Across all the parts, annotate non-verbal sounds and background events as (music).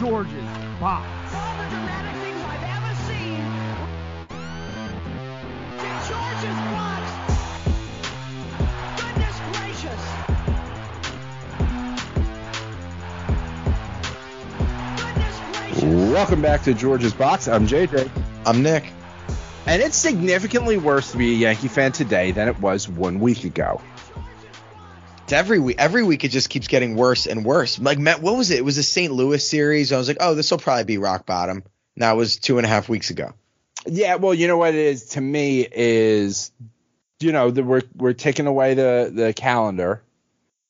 George's Box. All the dramatic things I've ever seen. To George's box. Goodness gracious. Goodness gracious. Welcome back to George's Box. I'm JJ. I'm Nick. And it's significantly worse to be a Yankee fan today than it was one week ago. It's every week. Every week it just keeps getting worse and worse. Like, Matt, what was it? It was a St. Louis series. I was like, oh, this will probably be rock bottom. Now it was two and a half weeks ago. Yeah, well, you know what it is to me is, you know, the, we're we're taking away the the calendar,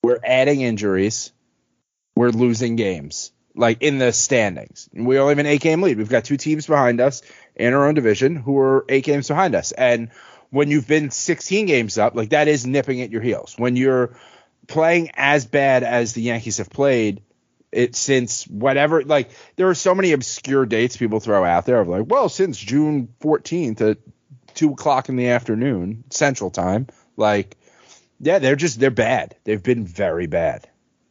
we're adding injuries, we're losing games like in the standings. We only have an eight game lead. We've got two teams behind us in our own division who are eight games behind us. And when you've been 16 games up, like that is nipping at your heels. When you're playing as bad as the Yankees have played it since whatever, like there are so many obscure dates people throw out there of like, well, since June 14th at two o'clock in the afternoon Central Time, like, yeah, they're just they're bad. They've been very bad.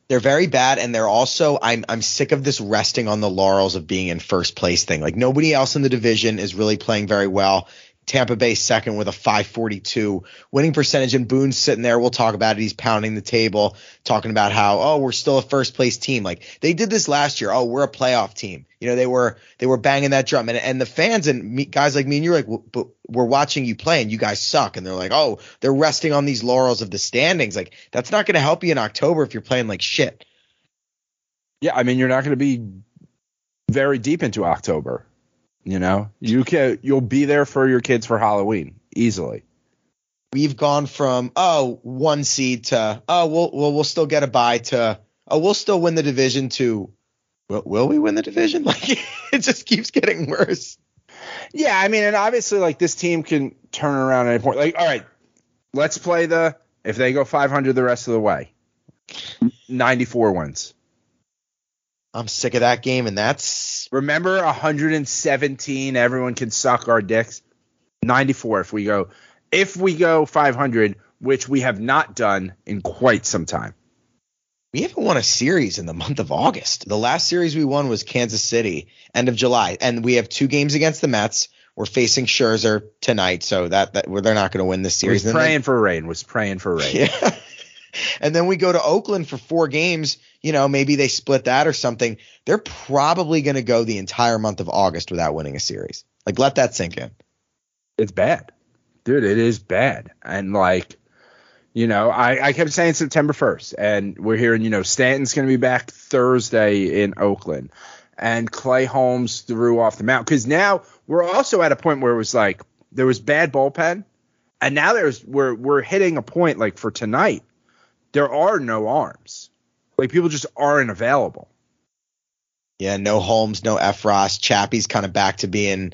They're very bad, and they're also. I'm I'm sick of this resting on the laurels of being in first place thing. Like nobody else in the division is really playing very well. Tampa Bay second with a 542 winning percentage, and Boone's sitting there. We'll talk about it. He's pounding the table, talking about how oh we're still a first place team. Like they did this last year. Oh we're a playoff team. You know they were they were banging that drum, and and the fans and me, guys like me and you're like, "Well, but we're watching you play, and you guys suck. And they're like, oh they're resting on these laurels of the standings. Like that's not going to help you in October if you're playing like shit. Yeah, I mean you're not going to be very deep into October. You know, you can you'll be there for your kids for Halloween easily. we've gone from oh one seed to oh we'll we'll, we'll still get a bye to oh we'll still win the division to will, will we win the division (laughs) like it just keeps getting worse Yeah, I mean, and obviously, like this team can turn around at any point. Like, all right, let's play the if they go 500 the rest of the way, 94 wins. I'm sick of that game and that's Remember 117. Everyone can suck our dicks. 94 if we go if we go 500, which we have not done in quite some time. we haven't won a series in the month of august the last series we won was kansas city end of july and we have two games against the mets we're facing Scherzer tonight, so that, that they're not going to win this series. Was then they- praying for rain. Was praying for rain. (laughs) Yeah. And then we go to Oakland for four games. You know, maybe they split that or something. They're probably going to go the entire month of August without winning a series. Like, let that sink in. it's bad, dude. It is bad, and like, you know, I, I kept saying September first, and we're hearing, you know, Stanton's going to be back Thursday in Oakland, and Clay Holmes threw off the mound because now we're also at a point where it was like there was bad bullpen, and now there's we're we're hitting a point like for tonight, there are no arms, like people just aren't available. Yeah, no Holmes, no Effross. Chappie's kind of back to being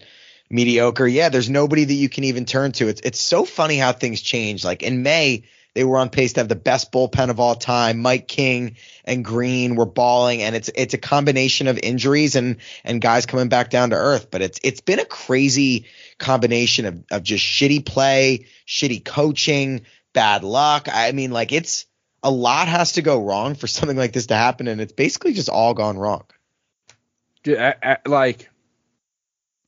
mediocre. Yeah, there's nobody that you can even turn to. It's it's so funny how things change. Like in May, They were on pace to have the best bullpen of all time. Mike King and Green were balling, and it's it's a combination of injuries and and guys coming back down to earth. But it's it's been a crazy combination of of just shitty play, shitty coaching, bad luck. I mean, like it's a lot has to go wrong for (laughs) something like this to happen, and it's basically just all gone wrong. Dude, I- I- like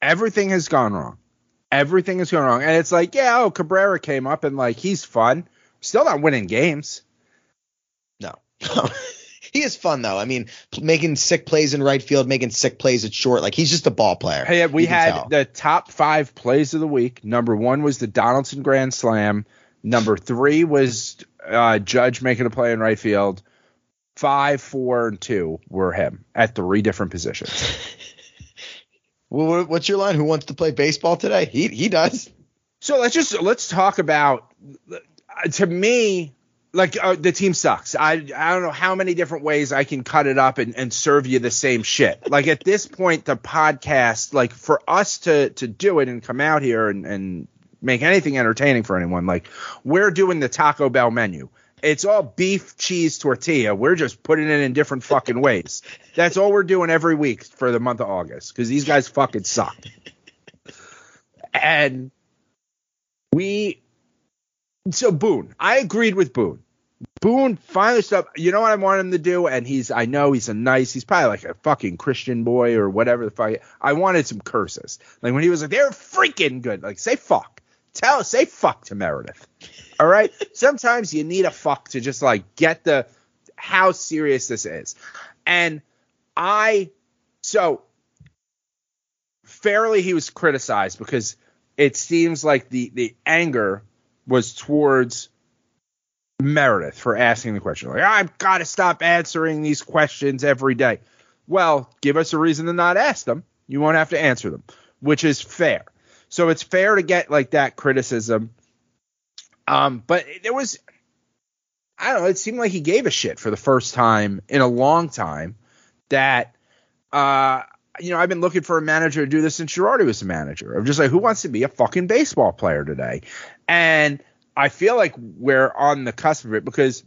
everything has gone wrong. Everything has gone wrong, and it's like, yeah, oh, Cabrera came up and like he's fun. Still not winning games. No. (laughs) he is fun though. I mean, making sick plays in right field, making sick plays at short. Like he's just a ball player. Hey, we had tell. the top five plays of the week. Number one was the Donaldson Grand Slam. Number three was uh, Judge making a play in right field. Five, four, and two were him at three different positions. (laughs) Well, what's your line? Who wants to play baseball today? He he does. So let's just let's talk about. uh, To me, like uh, the team sucks. I I don't know how many different ways I can cut it up and, and serve you the same shit. Like at this point, the podcast, like for us to to do it and come out here and and make anything entertaining for anyone, like we're doing the Taco Bell menu. It's all beef, cheese, tortilla. We're just putting it in different fucking ways. That's all we're doing every week for the month of August because these guys fucking suck. And we so Boone, I agreed with Boone. Boone finally stopped. You know what I want him to do, and he's I know he's a nice. He's probably like a fucking Christian boy or whatever the fuck. I wanted some curses, like when he was like they're freaking good. Like say fuck, tell say fuck to Meredith. All right. (laughs) Sometimes you need a fuck to just like get the how serious this is, and I so fairly he was criticized because it seems like the the anger was towards Meredith for asking the question. Like, I've got to stop answering these questions every day. Well, give us a reason to not ask them. You won't have to answer them, which is fair. So it's fair to get like that criticism. Um, but there was, I don't know, it seemed like he gave a shit for the first time in a long time that, uh, you know, I've been looking for a manager to do this since Girardi was a manager. I'm just like, who wants to be a fucking baseball player today? And I feel like we're on the cusp of it because,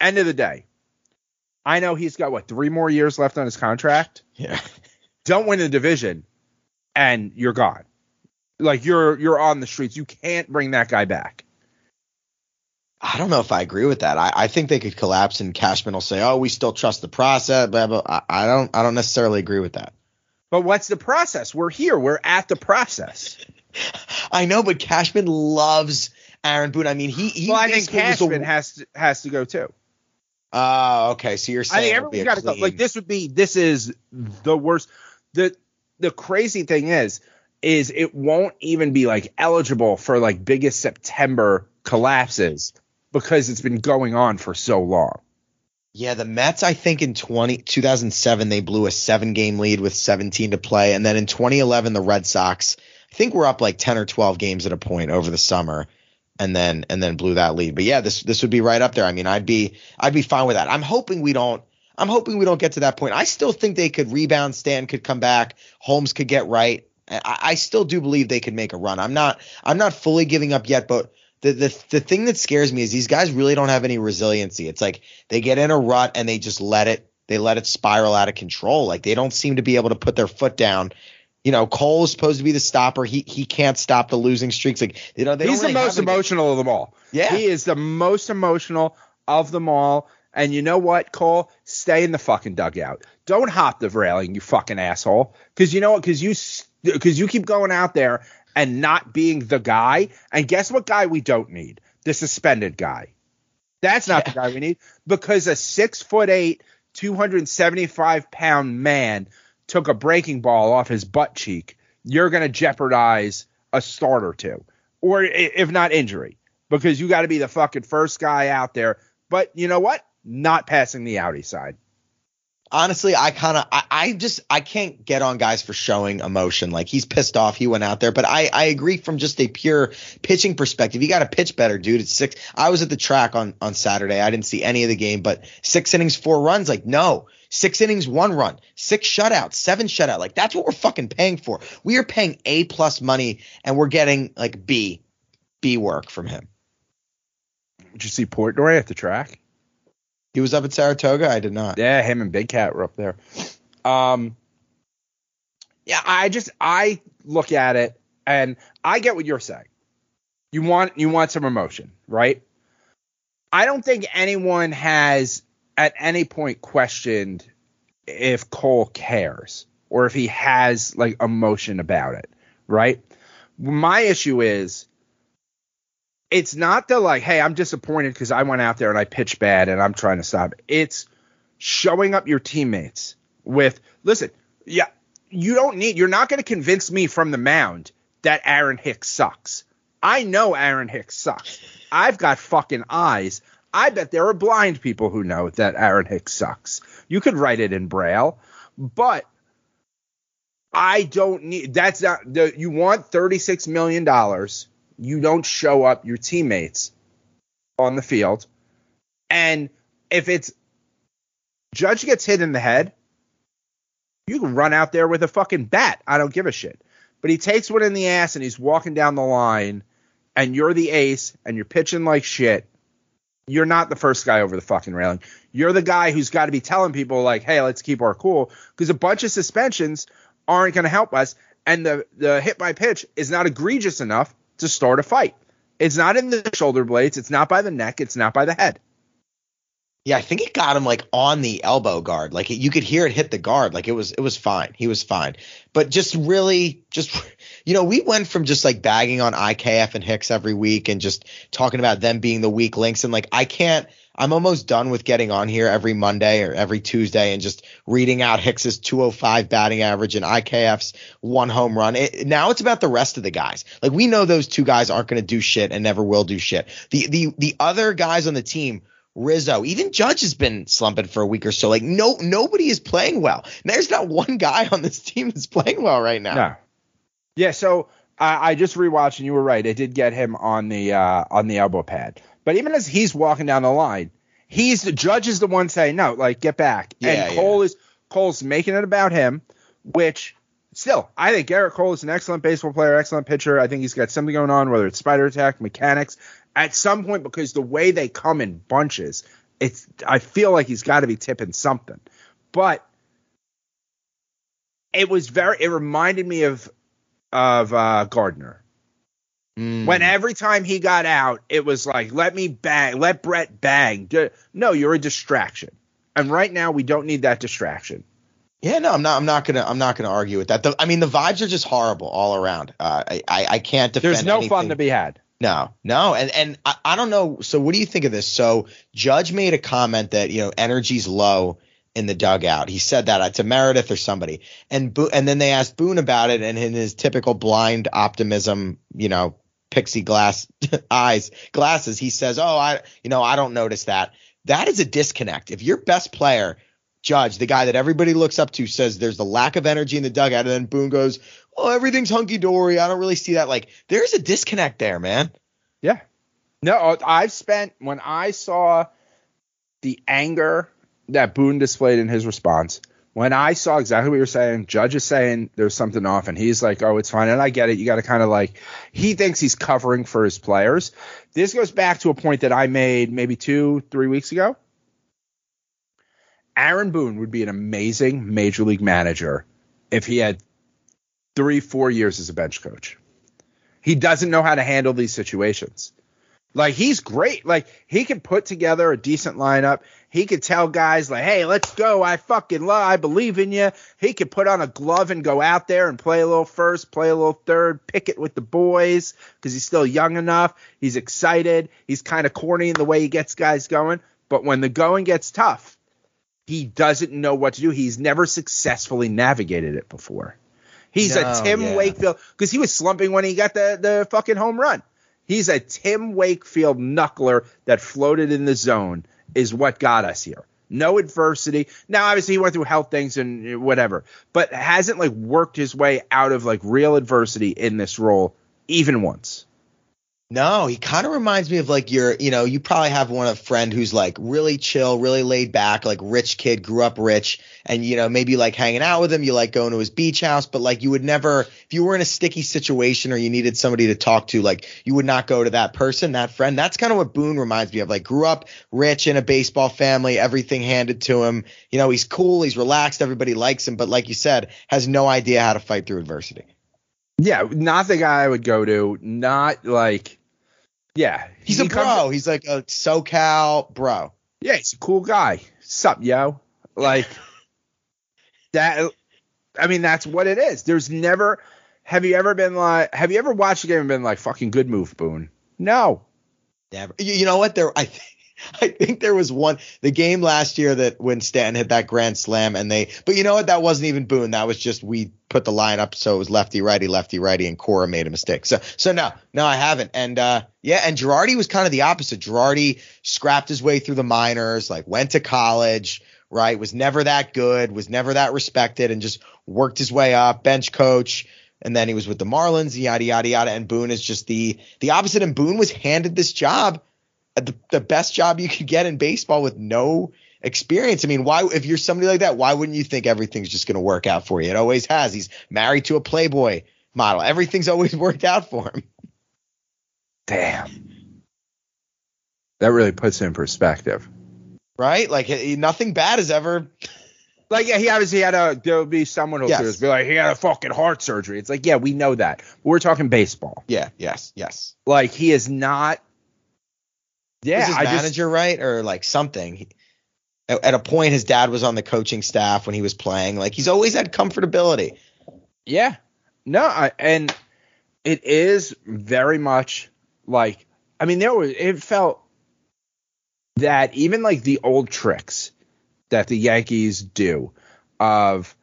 end of the day, I know he's got what three more years left on his contract. Yeah. Don't win the division, and you're gone. Like you're you're on the streets. You can't bring that guy back. I don't know if I agree with that. I, I think they could collapse and Cashman will say, "Oh, we still trust the process." Blah, blah. I, I don't. I don't necessarily agree with that. But what's the process? We're here. We're at the process. (laughs) I know, but Cashman loves Aaron Boone. I mean, he. he well, I think was a- Cashman has to has to go too. Oh, okay. So you're I saying think it'll be everyone's a got to go. Like this would be this is the worst. The the crazy thing is is it won't even be like eligible for like biggest September collapses because it's been going on for so long. Yeah, the Mets, I think in 20, 2007, they blew a seven game lead with 17 to play. And then in 2011, the Red Sox, I think we're up like 10 or 12 games at a point over the summer and then, and then blew that lead. But yeah, this, this would be right up there. I mean, I'd be, I'd be fine with that. I'm hoping we don't, I'm hoping we don't get to that point. I still think they could rebound. Stan could come back. Holmes could get right. I, I still do believe they could make a run. I'm not, I'm not fully giving up yet, but the, the the thing that scares me is these guys really don't have any resiliency. It's like they get in a rut and they just let it they let it spiral out of control. Like they don't seem to be able to put their foot down. You know, Cole is supposed to be the stopper. He he can't stop the losing streaks. Like you know, they He's don't the most emotional of them all. Yeah. He is the most emotional of them all. And you know what, Cole? Stay in the fucking dugout. Don't hop the railing, you fucking asshole. Because you know what? Because you because you keep going out there and not being the guy. And guess what guy we don't need? The suspended guy. That's not the guy we need because a six foot eight, 275 pound man took a breaking ball off his butt cheek. You're going to jeopardize a start or two, or if not injury, because you got to be the fucking first guy out there. But you know what? Not passing the outie side. Honestly, I kind of, I, I just, I can't get on guys for showing emotion. Like he's pissed off, he went out there, but I, I agree from just a pure pitching perspective. You got to pitch better, dude. It's six. I was at the track on on Saturday. I didn't see any of the game, but six innings, four runs. Like no, six innings, one run, six shutouts, seven shutout. Like that's what we're fucking paying for. We are paying A plus money, and we're getting like B, B work from him. Did you see Portnoy at the track? He was up at Saratoga. I did not. Yeah, him and Big Cat were up there. Um, yeah, I just I look at it and I get what you're saying. You want you want some emotion, right? I don't think anyone has at any point questioned if Cole cares or if he has like emotion about it, right? My issue is it's not the like, hey, I'm disappointed because I went out there and I pitched bad and I'm trying to stop it. It's showing up your teammates with, listen, yeah, you don't need, you're not going to convince me from the mound that Aaron Hicks sucks. I know Aaron Hicks sucks. I've got fucking eyes. I bet there are blind people who know that Aaron Hicks sucks. You could write it in Braille, but I don't need, that's not, the, you want $36 million you don't show up your teammates on the field. And if it's Judge gets hit in the head, you can run out there with a fucking bat. I don't give a shit. But he takes one in the ass and he's walking down the line, and you're the ace and you're pitching like shit. You're not the first guy over the fucking railing. You're the guy who's got to be telling people, like, hey, let's keep our cool. Because a bunch of suspensions aren't going to help us. And the, the hit by pitch is not egregious enough to start a fight. It's not in the shoulder blades. It's not by the neck. It's not by the head. Yeah, I think it got him like on the elbow guard. Like you could hear it hit the guard. Like it was it was fine. He was fine. But just really just (laughs) you know, we went from just like bagging on IKF and Hicks every week and just talking about them being the weak links and like I can't I'm almost done with getting on here every Monday or every Tuesday and just reading out Hicks's 205 batting average and IKF's one home run. It, now it's about the rest of the guys. Like we know those two guys aren't going to do shit and never will do shit. The the the other guys on the team Rizzo, even Judge has been slumping for a week or so. Like no nobody is playing well. There's not one guy on this team that's playing well right now. No. Yeah, so I, I just rewatched and you were right. It did get him on the uh, on the elbow pad. But even as he's walking down the line, he's the judge is the one saying no, like get back. Yeah, and Cole yeah. is Cole's making it about him, which still I think Gerrit Cole is an excellent baseball player, excellent pitcher. I think he's got something going on, whether it's Spider Tack, mechanics. At some point, because the way they come in bunches, it's I feel like he's got to be tipping something. But it was very it reminded me of of uh, Gardner. Mm. When every time he got out, it was like, let me bang, let Brett bang. No, you're a distraction. And right now, we don't need that distraction. Yeah, no, I'm not. I'm not gonna. I'm not gonna argue with that. The, I mean, the vibes are just horrible all around. Uh, I, I, I can't defend. There's no fun to be had. No, no, and and I, I don't know. So, what do you think of this? So, Judge made a comment that you know energy's low in the dugout. He said that to Meredith or somebody, and Bo- and then they asked Boone about it, and in his typical blind optimism, you know, pixie glass (laughs) eyes glasses, he says, "Oh, I, you know, I don't notice that." That is a disconnect. If your best player, Judge, the guy that everybody looks up to, says there's a lack of energy in the dugout, and then Boone goes, "Oh, everything's hunky dory. I don't really see that." Like, there's a disconnect there, man. Yeah. No, I've spent when I saw the anger that Boone displayed in his response. When I saw exactly what you're saying, Judge is saying there's something off, and he's like, "Oh, it's fine." And I get it. You got to kind of like, he thinks he's covering for his players. This goes back to a point that I made maybe two, three weeks ago. Aaron Boone would be an amazing major league manager if he had three, four years as a bench coach. He doesn't know how to handle these situations. Like he's great. Like he can put together a decent lineup. He could tell guys like, "Hey, let's go. I fucking love. I believe in you." He could put on a glove and go out there and play a little first, play a little third, pick it with the boys because he's still young enough. He's excited. He's kind of corny in the way he gets guys going. But when the going gets tough, he doesn't know what to do. He's never successfully navigated it before. He's No, a Tim yeah. Wakefield because he was slumping when he got the the fucking home run. He's a Tim Wakefield knuckler that floated in the zone is what got us here. No adversity. Now, obviously, he went through health things and whatever, but hasn't like worked his way out of like real adversity in this role even once. No, he kind of reminds me of like your, you know, you probably have one a friend who's like really chill, really laid back, like rich kid, grew up rich, and you know maybe like hanging out with him, you like going to his beach house, but like you would never, if you were in a sticky situation or you needed somebody to talk to, like you would not go to that person, that friend. That's kind of what Boone reminds me of. Like grew up rich in a baseball family, everything handed to him. You know, he's cool, he's relaxed, everybody likes him, but like you said, has no idea how to fight through adversity. Yeah, not the guy I would go to. Not like, yeah, He's he a comes- He's like a SoCal bro. Yeah, he's a cool guy. Sup, yo? Like (laughs) that. I mean, that's what it is. There's never. Have you ever been like? Have you ever watched a game and been like, "Fucking good move, Boone"? No. Never. You, you know what? There, I think, (laughs) I think there was one the game last year that when Stanton hit that grand slam and they. But you know what? That wasn't even Boone. That was just we put the line up so it was lefty righty lefty righty and Cora made a mistake. So so no no I haven't. And uh yeah and Girardi was kind of the opposite. Girardi scrapped his way through the minors, like went to college. Right, was never that good, was never that respected, and just worked his way up, bench coach, and then he was with the Marlins, yada yada yada. And Boone is just the the opposite. And Boone was handed this job, Uh, the, the best job you could get in baseball with no experience. I mean, why if you're somebody like that, why wouldn't you think everything's just going to work out for you? It always has. He's married to a Playboy model. Everything's (laughs) always worked out for him. Damn. That really puts it in perspective. Right? Like he- nothing bad has ever. (laughs) Like, yeah, he obviously had a. there'll be someone who'll Yes. be like, he had a fucking heart surgery. It's like, yeah, we know that. We're talking baseball. Yeah. Yes. Yes. Like, he is not. Yeah, his I just. manager right or like something? He, at, at a point, his dad was on the coaching staff when he was playing. Like he's always had comfortability. Yeah. No, I, and it is very much like I mean there was it felt that even like the old tricks that the Yankees do of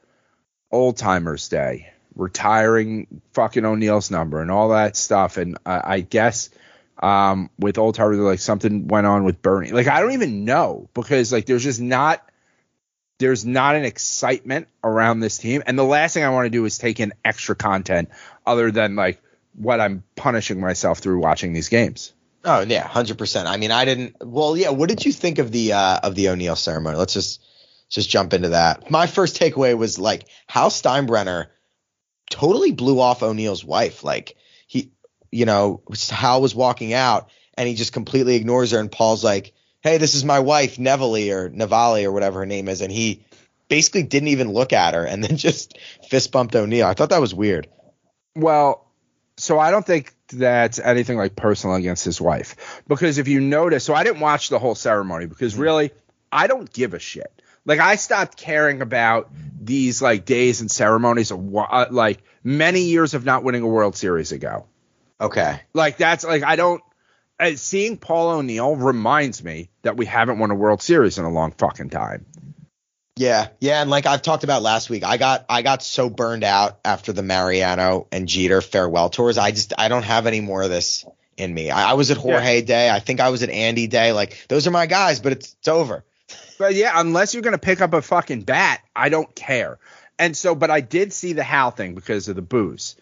old timers day, retiring fucking O'Neill's number and all that stuff and I, I guess um with old timers like something went on with Bernie. Like I don't even know because like there's just not there's not an excitement around this team. And the last thing I want to do is take in extra content other than like what I'm punishing myself through watching these games. Oh yeah, hundred percent. I mean, I didn't. Well, yeah. What did you think of the uh, of the O'Neill ceremony? Let's just just jump into that. My first takeaway was like how Steinbrenner totally blew off O'Neill's wife. Like you know, Hal was walking out and he just completely ignores her, and Paul's like, "Hey, this is my wife, Neville or Navali or whatever her name is," and he basically didn't even look at her and (laughs) then just fist bumped O'Neill. I thought that was weird. Well, so I don't think that's anything like personal against his wife because if you notice, so I didn't watch the whole ceremony because really I don't give a shit. Like I stopped caring about these like days and ceremonies of uh, like many years of not winning a World Series ago. Okay. Like that's like I don't. Uh, seeing Paul O'Neill reminds me that we haven't won a World Series in a long fucking time. Yeah, yeah, and like I've talked about last week, I got I got so burned out after the Mariano and Jeter farewell tours. I just I don't have any more of this in me. I, I was at Jorge Day. I think I was at Andy Day. Like those are my guys, but it's it's over. But yeah, unless you're gonna pick up a fucking bat, I don't care. And so, but I did see the Hal thing because of the booze,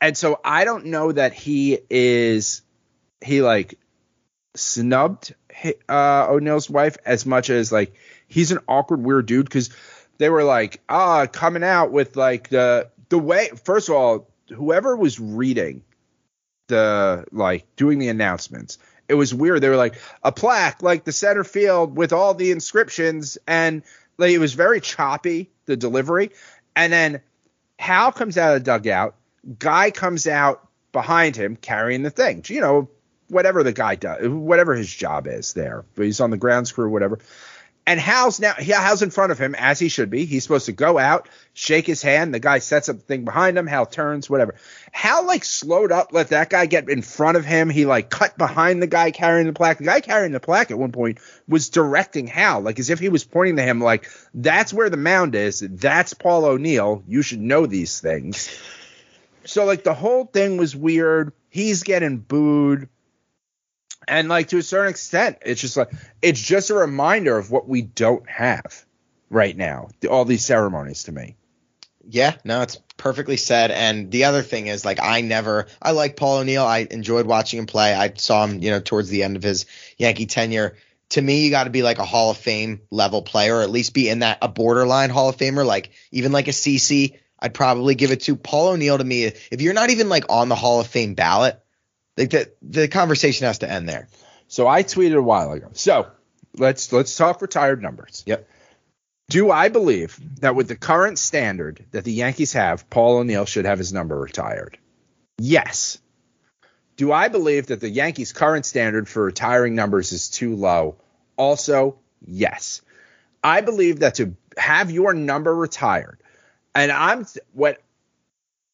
and so I don't know that he is he like snubbed uh, O'Neill's wife as much as like he's an awkward weird dude because they were like ah coming out with like the the way first of all whoever was reading the like doing the announcements it was weird. They were like a plaque like the center field with all the inscriptions and like it was very choppy the delivery. And then hal comes out of the dugout guy comes out behind him carrying the thing you know whatever the guy does whatever his job is there he's on the grounds crew whatever and Hal's now, Hal's in front of him as he should be. He's supposed to go out, shake his hand. The guy sets up the thing behind him. Hal turns, whatever. Hal like slowed up, let that guy get in front of him. He like cut behind the guy carrying the plaque. The guy carrying the plaque at one point was directing Hal, like as if he was pointing to him, like that's where the mound is. That's Paul O'Neill. You should know these things. So like the whole thing was weird. He's getting booed and like to a certain extent it's just like it's just a reminder of what we don't have right now all these ceremonies to me Yeah, no, it's perfectly said. And the other thing is, like, I never, I like Paul O'Neill. I enjoyed watching him play. I saw him, you know, towards the end of his Yankee tenure. To me, you got to be like a Hall of Fame level player, or at least be in that a borderline Hall of Famer, like even like a CC. I'd probably give it to Paul O'Neill. To me, if you're not even like on the Hall of Fame ballot, like the the conversation has to end there. So I tweeted a while ago. So let's let's talk retired numbers. Yep. Do I believe that with the current standard that the Yankees have, Paul O'Neill should have his number retired? Yes. Do I believe that the Yankees' current standard for retiring numbers is too low? Also, yes. I believe that to have your number retired, and I'm what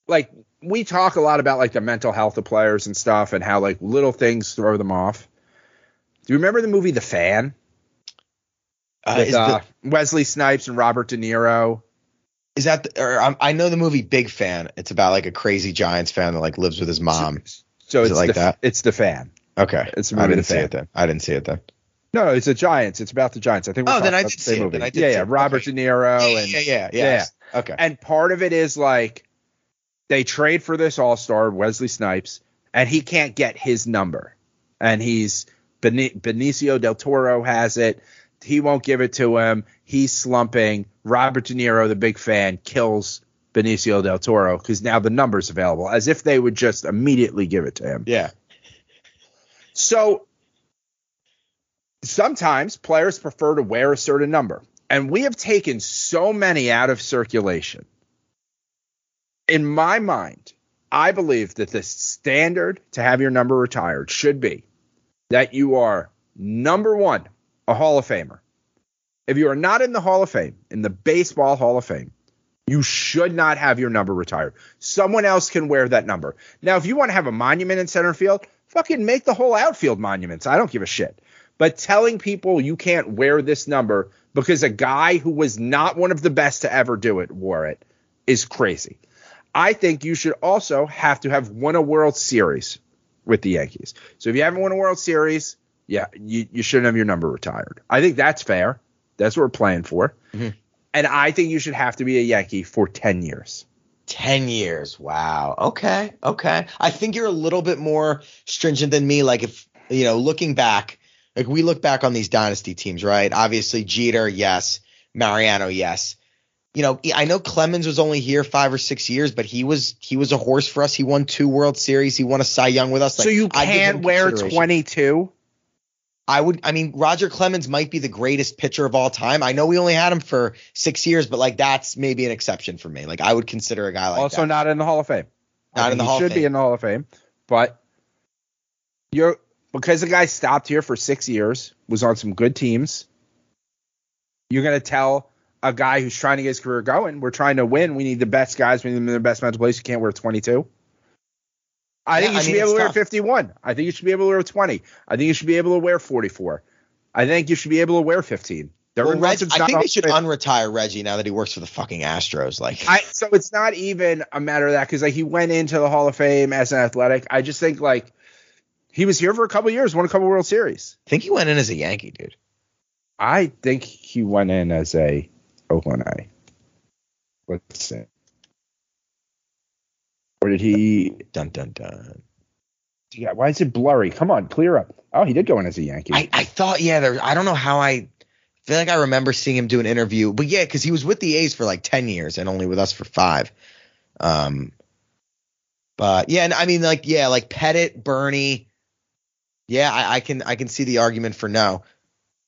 like we talk a lot about like the mental health of players and stuff and how like little things throw them off. Do you remember the movie The Fan? Uh, with is, uh, the, Wesley Snipes and Robert De Niro. is that the, or um, I know the movie Big Fan. It's about like a crazy Giants fan that like lives with his mom. So Is it's it like the, that? It's the fan. Okay, It's I didn't The see Fan. it then. I didn't see it then. No, it's the Giants. It's about the Giants. I think. we're Oh, then I did the see it. movie. Then I did yeah, see yeah. it. Robert Okay. De Niro yeah, and yeah, yeah, yeah, yes. Okay. And part of it is like they trade for this All Star Wesley Snipes, and he can't get his number, and he's Benicio del Toro has it. He won't give it to him. He's slumping. Robert De Niro, the big fan, kills Benicio del Toro because now the number's available, as if they would just immediately give it to him. yeah. So sometimes players prefer to wear a certain number, and we have taken so many out of circulation. In my mind, I believe that the standard to have your number retired should be that you are number one, a Hall of Famer. If you are not in the Hall of Fame, in the Baseball Hall of Fame, you should not have your number retired. Someone else can wear that number. Now, if you want to have a monument in center field, fucking make the whole outfield monuments. I don't give a shit. But telling people you can't wear this number because a guy who was not one of the best to ever do it wore it is crazy. I think you should also have to have won a World Series with the Yankees. So if you haven't won a World Series, yeah, you, you shouldn't have your number retired. I think that's fair. That's what we're playing for. Mm-hmm. And I think you should have to be a Yankee for 10 years. 10 years. Wow. Okay. Okay. I think you're a little bit more stringent than me. Like, if, you know, looking back, like we look back on these dynasty teams, right? Obviously, Jeter, yes. Mariano, yes. You know, I know Clemens was only here five or six years, but he was he was a horse for us. He won two World Series. He won a Cy Young with us. Like, so you I can't wear 22? I would. I mean, Roger Clemens might be the greatest pitcher of all time. I know we only had him for six years, but like that's maybe an exception for me. Like I would consider a guy like also that. not in the Hall of Fame. I Not in the he Hall of should be in the Hall of Fame, but you're because the guy stopped here for six years, was on some good teams. You're gonna tell a guy who's trying to get his career going, we're trying to win. We need the best guys. We need them in the best mental place. You can't wear 22. I think you I should mean, be able to wear tough. 51. I think you should be able to wear 20. I think you should be able to wear 44. I think you should be able to wear 15. Well, Reg, I think they should unretire Reggie now that he works for the fucking Astros. Like, I so it's not even a matter of that because like he went into the Hall of Fame as an athletic. I just think like he was here for a couple years, won a couple World Series. I think he went in as a Yankee, dude. I think he went in as a Oakland A. Let's see. Or did he? Dun dun dun. Yeah, why is it blurry? Come on, clear up. Oh, he did go in as a Yankee. I, I thought, yeah, there. I don't know how I feel like I remember seeing him do an interview, but yeah, because he was with the A's for like ten years and only with us for five. Um, but yeah, and I mean, like, yeah, like Pettitte, Bernie. Yeah, I, I can I can see the argument for no,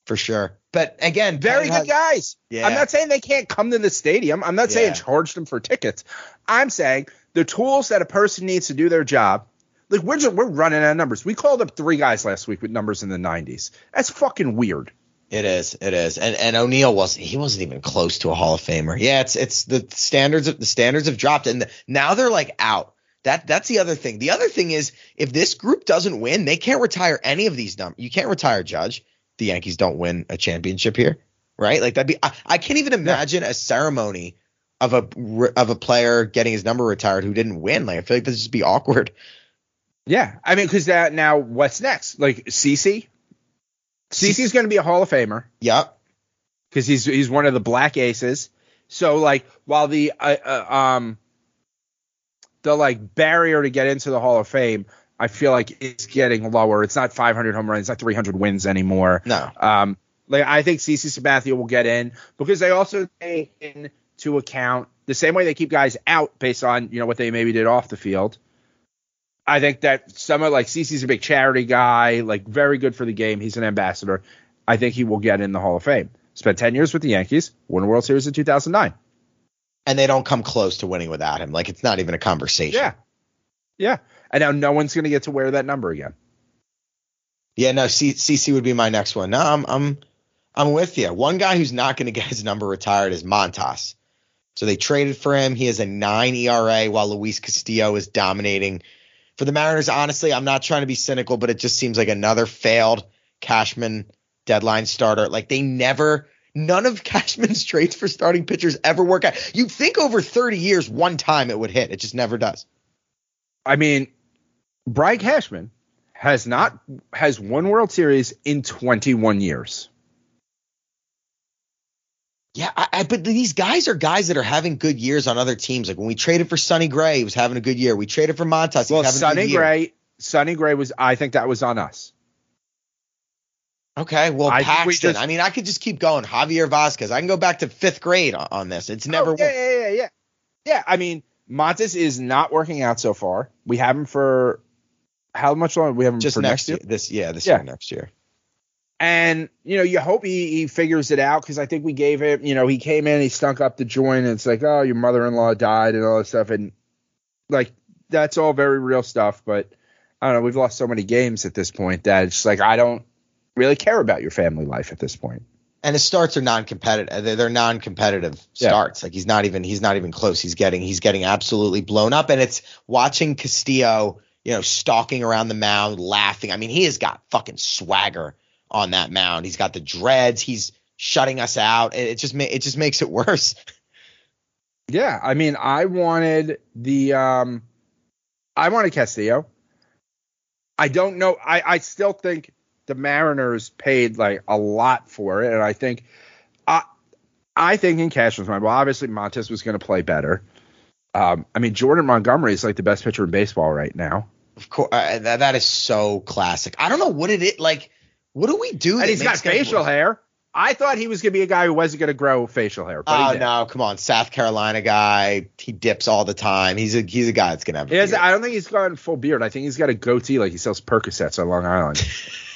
for sure. But again, Very good guys. Yeah. I'm not saying they can't come to the stadium. I'm not saying Yeah. charge them for tickets. I'm saying the tools that a person needs to do their job. Like we're just, we're running out of numbers. We called up three guys last week with numbers in the 90s. That's fucking weird. It is, it is, and and O'Neill was he wasn't even close to a Hall of Famer. Yeah, it's it's the standards of the standards have dropped, and now they're like out. That that's the other thing. The other thing is if this group doesn't win, they can't retire any of these numbers. You can't retire Judge. The Yankees don't win a championship here, right? Like that'd be. I, I can't even imagine a ceremony of a of a player getting his number retired who didn't win. Like I feel like this would just be awkward. Yeah, I mean, because that now what's next? Like CC, CC's going to be a Hall of Famer Yep. because he's he's one of the black aces. So like while the uh, uh, um the like barrier to get into the Hall of Fame, I feel like it's getting lower. It's not 500 home runs, it's not 300 wins anymore. No. Um, like I think CC Sabathia will get in because they also take into account the same way they keep guys out based on you know what they maybe did off the field. I think that some of like CC's a big charity guy, like very good for the game. He's an ambassador. I think he will get in the Hall of Fame. Spent 10 years with the Yankees, won a World Series in 2009. And they don't come close to winning without him. Like it's not even a conversation. Yeah. Yeah. And now no one's going to get to wear that number again. Yeah, no, C- CC would be my next one. No, I'm I'm I'm with you. One guy who's not going to get his number retired is Montas. So they traded for him. He has a nine ERA while Luis Castillo is dominating. For the Mariners, honestly, I'm not trying to be cynical, but it just seems like another failed Cashman deadline starter. Like they never, none of Cashman's trades for starting pitchers ever work out. You'd think over 30 years, one time it would hit. It just never does. I mean, Brian Cashman has not has one World Series in 21 years. Yeah, I, I, but these guys are guys that are having good years on other teams. Like when we traded for Sonny Gray, he was having a good year. We traded for Montas. Well, was having a Sonny good year. Gray, Sonny Gray was I think that was on us. Okay, well, I think we Paxton. just- I mean, I could just keep going. Javier Vazquez. I can go back to fifth grade on, on this. It's never Oh, yeah, yeah, yeah, yeah. Yeah, I mean, Montas is not working out so far. We have him for how much longer? We have him just for next next year. year. This, yeah, this Yeah. year, next year. And you know, you hope he, he figures it out because I think we gave him. You know, he came in, he stunk up the joint, and it's like, oh, your mother-in-law died and all this stuff, and like that's all very real stuff. But I don't know, we've lost so many games at this point that it's like I don't really care about your family life at this point. And his starts are non-competitive. They're, they're non-competitive Yeah. starts. Like he's not even he's not even close. He's getting he's getting absolutely blown up. And it's watching Castillo, you know, stalking around the mound, laughing. I mean, he has got fucking swagger on that mound. He's got the dreads. He's shutting us out. It, it just ma- it just makes it (laughs) worse. Yeah, I mean, I wanted the um, I wanted Castillo. I don't know. I I still think the Mariners paid like a lot for it, and I think I I think in Cashman's mind, well, obviously Montas was going to play better. Um, I mean, Jordan Montgomery is like the best pitcher in baseball right now, Of course, uh, that, that is so classic. I don't know what it is. Like, what do we do? and he's got facial worse? hair. I thought he was going to be a guy who wasn't going to grow facial hair, but Oh no, come on, South Carolina guy. He dips all the time. He's a he's a guy that's gonna have. a has. I don't think he's gone full beard. I think he's got a goatee like he sells Percocets on Long Island. (laughs)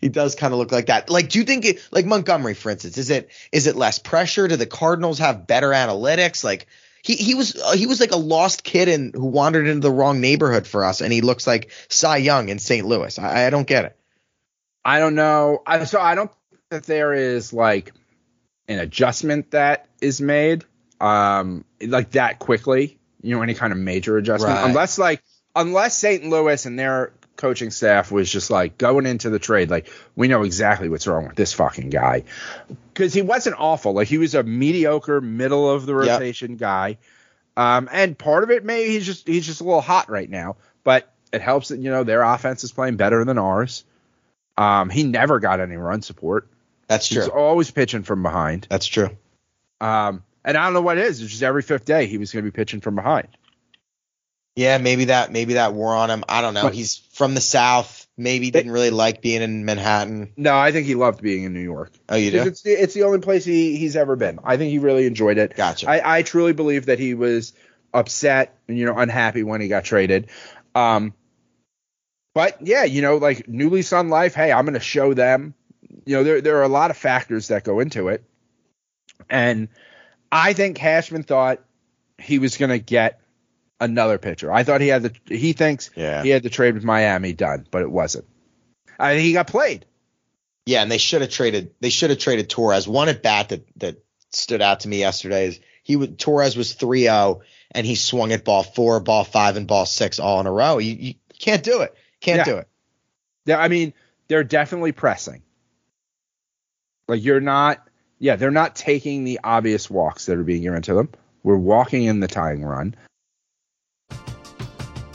he does kind of look like that. Like, do you think it, like Montgomery, for instance, is it is it less pressure? Do the Cardinals have better analytics? Like he he was uh, he was like a lost kid and who wandered into the wrong neighborhood for us, and he looks like Cy Young in St. Louis. I, I don't get it. I don't know. I, so I don't think that there is like an adjustment that is made um like that quickly. You know, any kind of major adjustment, Right. unless like unless St. Louis and their coaching staff was just like going into the trade like we know exactly what's wrong with this fucking guy because he wasn't awful like he was a mediocre middle of the Yep. rotation guy um and part of it maybe he's just he's just a little hot right now but it helps that you know their offense is playing better than ours um he never got any run support That's true. He's always pitching from behind. That's true. Um, and I don't know what it is. It's just every fifth day he was going to be pitching from behind. Yeah, maybe that maybe that wore on him. I don't know. But- He's from the South. Maybe didn't really like being in Manhattan. No, I think he loved being in New York. Oh, you do? It's the, it's the only place he, he's ever been. I think he really enjoyed it. Gotcha. I, I truly believe that he was upset and you know unhappy when he got traded. Um, but yeah, you know, like new lease on life. Hey, I'm going to show them. You know, there there are a lot of factors that go into it, and I think Cashman thought he was going to get another pitcher. I thought he had the he thinks Yeah. he had the trade with Miami done, but it wasn't. I think he got played. Yeah, and they should have traded. They should have traded Torres. One at bat that that stood out to me yesterday is he would Torres was 3-0 and he swung at ball four, ball five, and ball six all in a row. You, you can't do it. Can't Yeah. do it. Yeah, I mean, they're definitely pressing. Like you're not, yeah, they're not taking the obvious walks that are being given to them. We're walking in the tying run.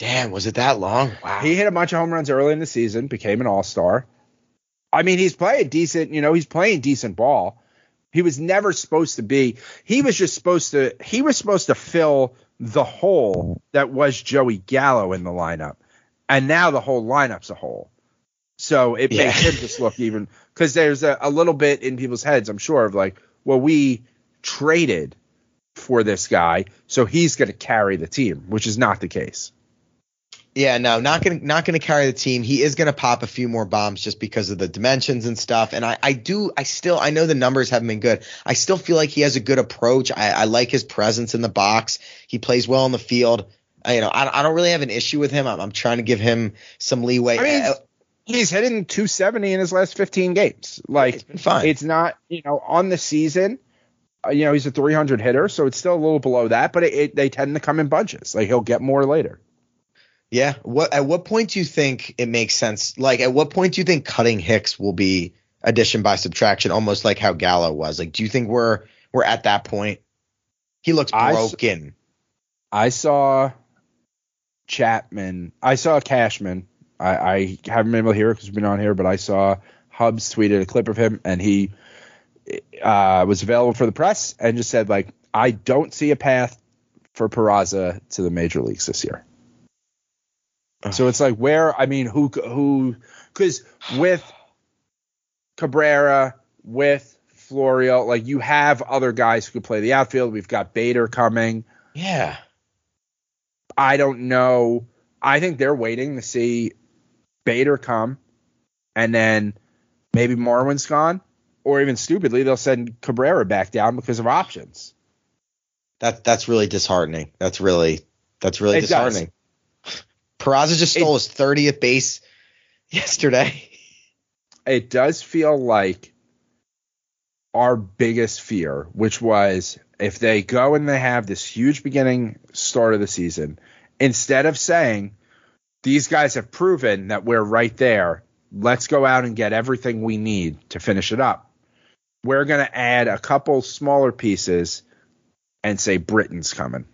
Damn, was it that long? Wow. He hit a bunch of home runs early in the season, became an all star. I mean, he's playing decent, you know, he's playing decent ball. He was never supposed to be. He was just supposed to. He was supposed to fill the hole that was Joey Gallo in the lineup, and now the whole lineup's a hole. So it Yeah. makes him just look even because there's a, a little bit in people's heads, I'm sure, of like, well, we traded for this guy, so he's going to carry the team, which is not the case. Yeah, no, not gonna not gonna carry the team. He is gonna pop a few more bombs just because of the dimensions and stuff. And I, I do I still I know the numbers haven't been good. I still feel like he has a good approach. I, I like his presence in the box. He plays well in the field. I, you know, I, I don't really have an issue with him. I'm, I'm trying to give him some leeway. I mean, Uh, he's hitting 270 in his last 15 games. Like It's been fine. It's not, you know, on the season. Uh, you know, he's a 300 hitter, so it's still a little below that, but it, it, they tend to come in bunches. Like he'll get more later. Yeah. What at what point do you think it makes sense? Like at what point do you think cutting Hicks will be addition by subtraction, almost like how Gallo was? Like, do you think we're we're at that point? He looks I broken. I saw Chapman. I saw Cashman. I, I haven't been able to hear it because we've been on here, but I saw Hubs tweeted a clip of him, and he uh, was available for the press and just said like, I don't see a path for Peraza to the major leagues this year. So it's like where I mean who who because with Cabrera with Florial like you have other guys who could play the outfield. We've got Bader coming. yeah. I don't know. I think they're waiting to see Bader come, and then maybe Marwin's gone, or even stupidly they'll send Cabrera back down because of options. That that's really disheartening. That's really that's really It does. Peraza just stole his 30th base yesterday. (laughs) It does feel like our biggest fear, which was if they go and they have this huge beginning start of the season, instead of saying these guys have proven that we're right there, let's go out and get everything we need to finish it up. We're going to add a couple smaller pieces and say Britain's coming.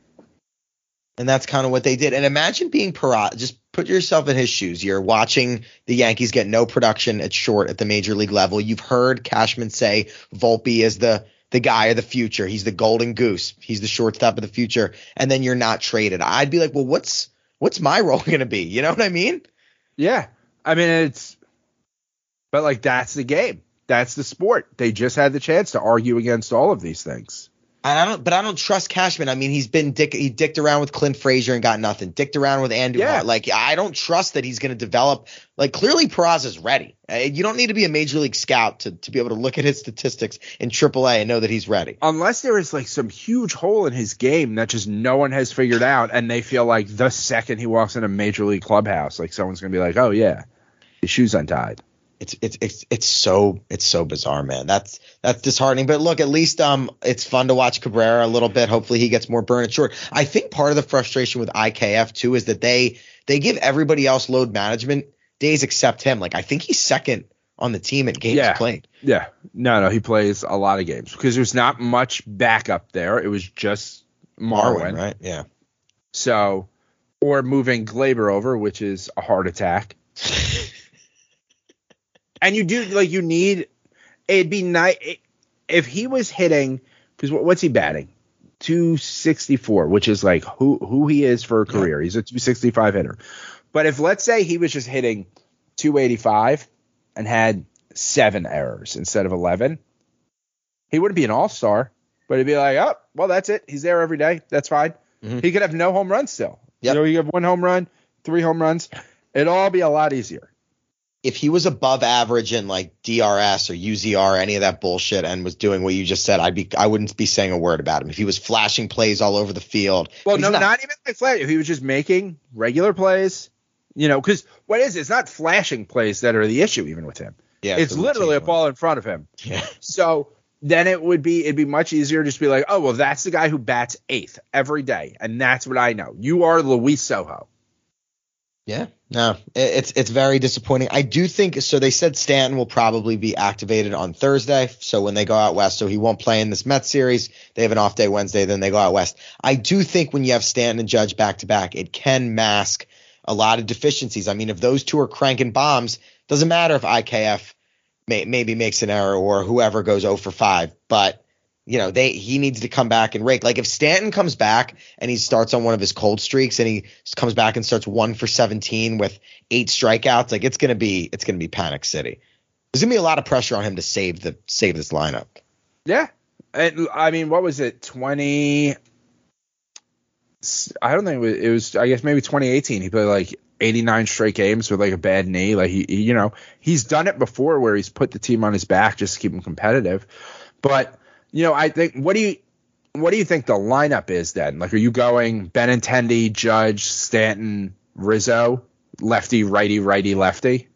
And that's kind of what they did. And imagine being Peraza. Just put yourself in his shoes. You're watching the Yankees get no production at short at the major league level. You've heard Cashman say Volpe is the the guy of the future. He's the golden goose. He's the shortstop of the future. And then you're not traded. I'd be like, well, what's what's my (laughs) role going to be? You know what I mean? Yeah. I mean, it's, but like that's the game. That's the sport. They just had the chance to argue against all of these things. And I don't, but I don't trust Cashman. I mean, he's been dick, he dicked around with Clint Frazier and got nothing. Dicked around with Andujar. Yeah. Like, I don't trust that he's going to develop. Like, clearly Peraza's ready. Uh, You don't need to be a major league scout to, to be able to look at his statistics in AAA and know that he's ready. Unless there is like some huge hole in his game that just no one has figured out, and they feel like the second he walks in a major league clubhouse, like someone's gonna be like, "Oh yeah, his shoes untied." It's it's it's it's so it's so bizarre, man. That's that's disheartening. But look, at least um it's fun to watch Cabrera a little bit. Hopefully he gets more burn and short. I think part of the frustration with IKF too is that they they give everybody else load management days except him. Like I think he's second on the team at games Yeah. played. Yeah. No, no, he plays a lot of games because there's not much backup there. It was just Marwin. Marwin, right? Yeah. So, or moving Gleyber over, which is a heart attack. (laughs) and you do like you need. It'd be nice if he was hitting because what's he batting? 264, which is like who who he is for a career. He's a 265 hitter. But if let's say he was just hitting 285 and had seven errors instead of 11, he wouldn't be an all star. But he'd be like, oh, well, that's it. He's there every day. That's fine. Mhm. He could have no home runs still. Yep. You know, you have one home run, three home runs. It'd all be a lot easier. If he was above average in like DRS or UZR, any of that bullshit, and was doing what you just said, I'd be I wouldn't be saying a word about him. If he was flashing plays all over the field, Well, no, not, even like flash. If he was just making regular plays, you know, because what is it? It's not flashing plays that are the issue, even with him. Yeah, it's literally a ball in front of him. Yeah. So then it would be it'd be much easier to just be like, oh well, that's the guy who bats eighth every day, and that's what I know. You are Luis Sojo. Yeah, no, it's it's very disappointing. I do think so. They said Stanton will probably be activated on Thursday. So when they go out west, so he won't play in this Mets series. They have an off day Wednesday, then they go out west. I do think when you have Stanton and Judge back to back, it can mask a lot of deficiencies. I mean, if those two are cranking bombs, doesn't matter if IKF may, maybe makes an error or whoever goes 0 for 5, but you know, they he needs to come back and rake. Like if Stanton comes back and he starts on one of his cold streaks and he comes back and starts one for 17 with eight strikeouts, like it's gonna be it's gonna be panic city. There's gonna be a lot of pressure on him to save the save this lineup. Yeah. And, I mean, what was it? 20. I don't think it was, it was, I guess maybe 2018. He played like 89 straight games with like a bad knee. Like, he, he, you know, he's done it before where he's put the team on his back just to keep him competitive. But, you know, I think, what do you, what do you think the lineup is then? Like, are you going Benintendi, Judge, Stanton, Rizzo, lefty, righty, righty, lefty?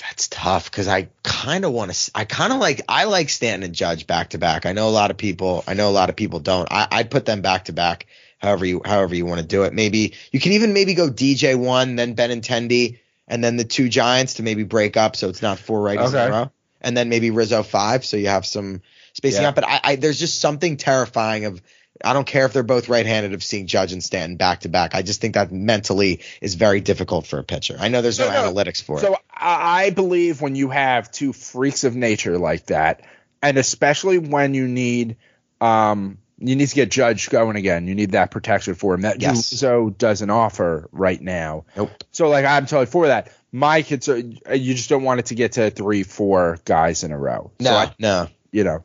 That's tough because I kind of want to. I kind of like. I like Stanton and Judge back to back. I know a lot of people. I know a lot of people don't. I, I'd put them back to back. However you however you want to do it. Maybe you can even maybe go DJ one, then Benintendi, and then the two Giants to maybe break up so it's not four righties in a row, and then maybe Rizzo five so you have some spacing Yeah. out. But I, I there's just something terrifying of. I don't care if they're both right-handed of seeing Judge and Stanton back to back. I just think that mentally is very difficult for a pitcher. I know there's no, No, no. analytics for it. So I believe when you have two freaks of nature like that, and especially when you need um you need to get Judge going again. You need that protection for him. That Yes. Rizzo doesn't offer right now. Nope. So like I'm totally for that. My concern, you just don't want it to get to three, four guys in a row. No, So I, no. you know,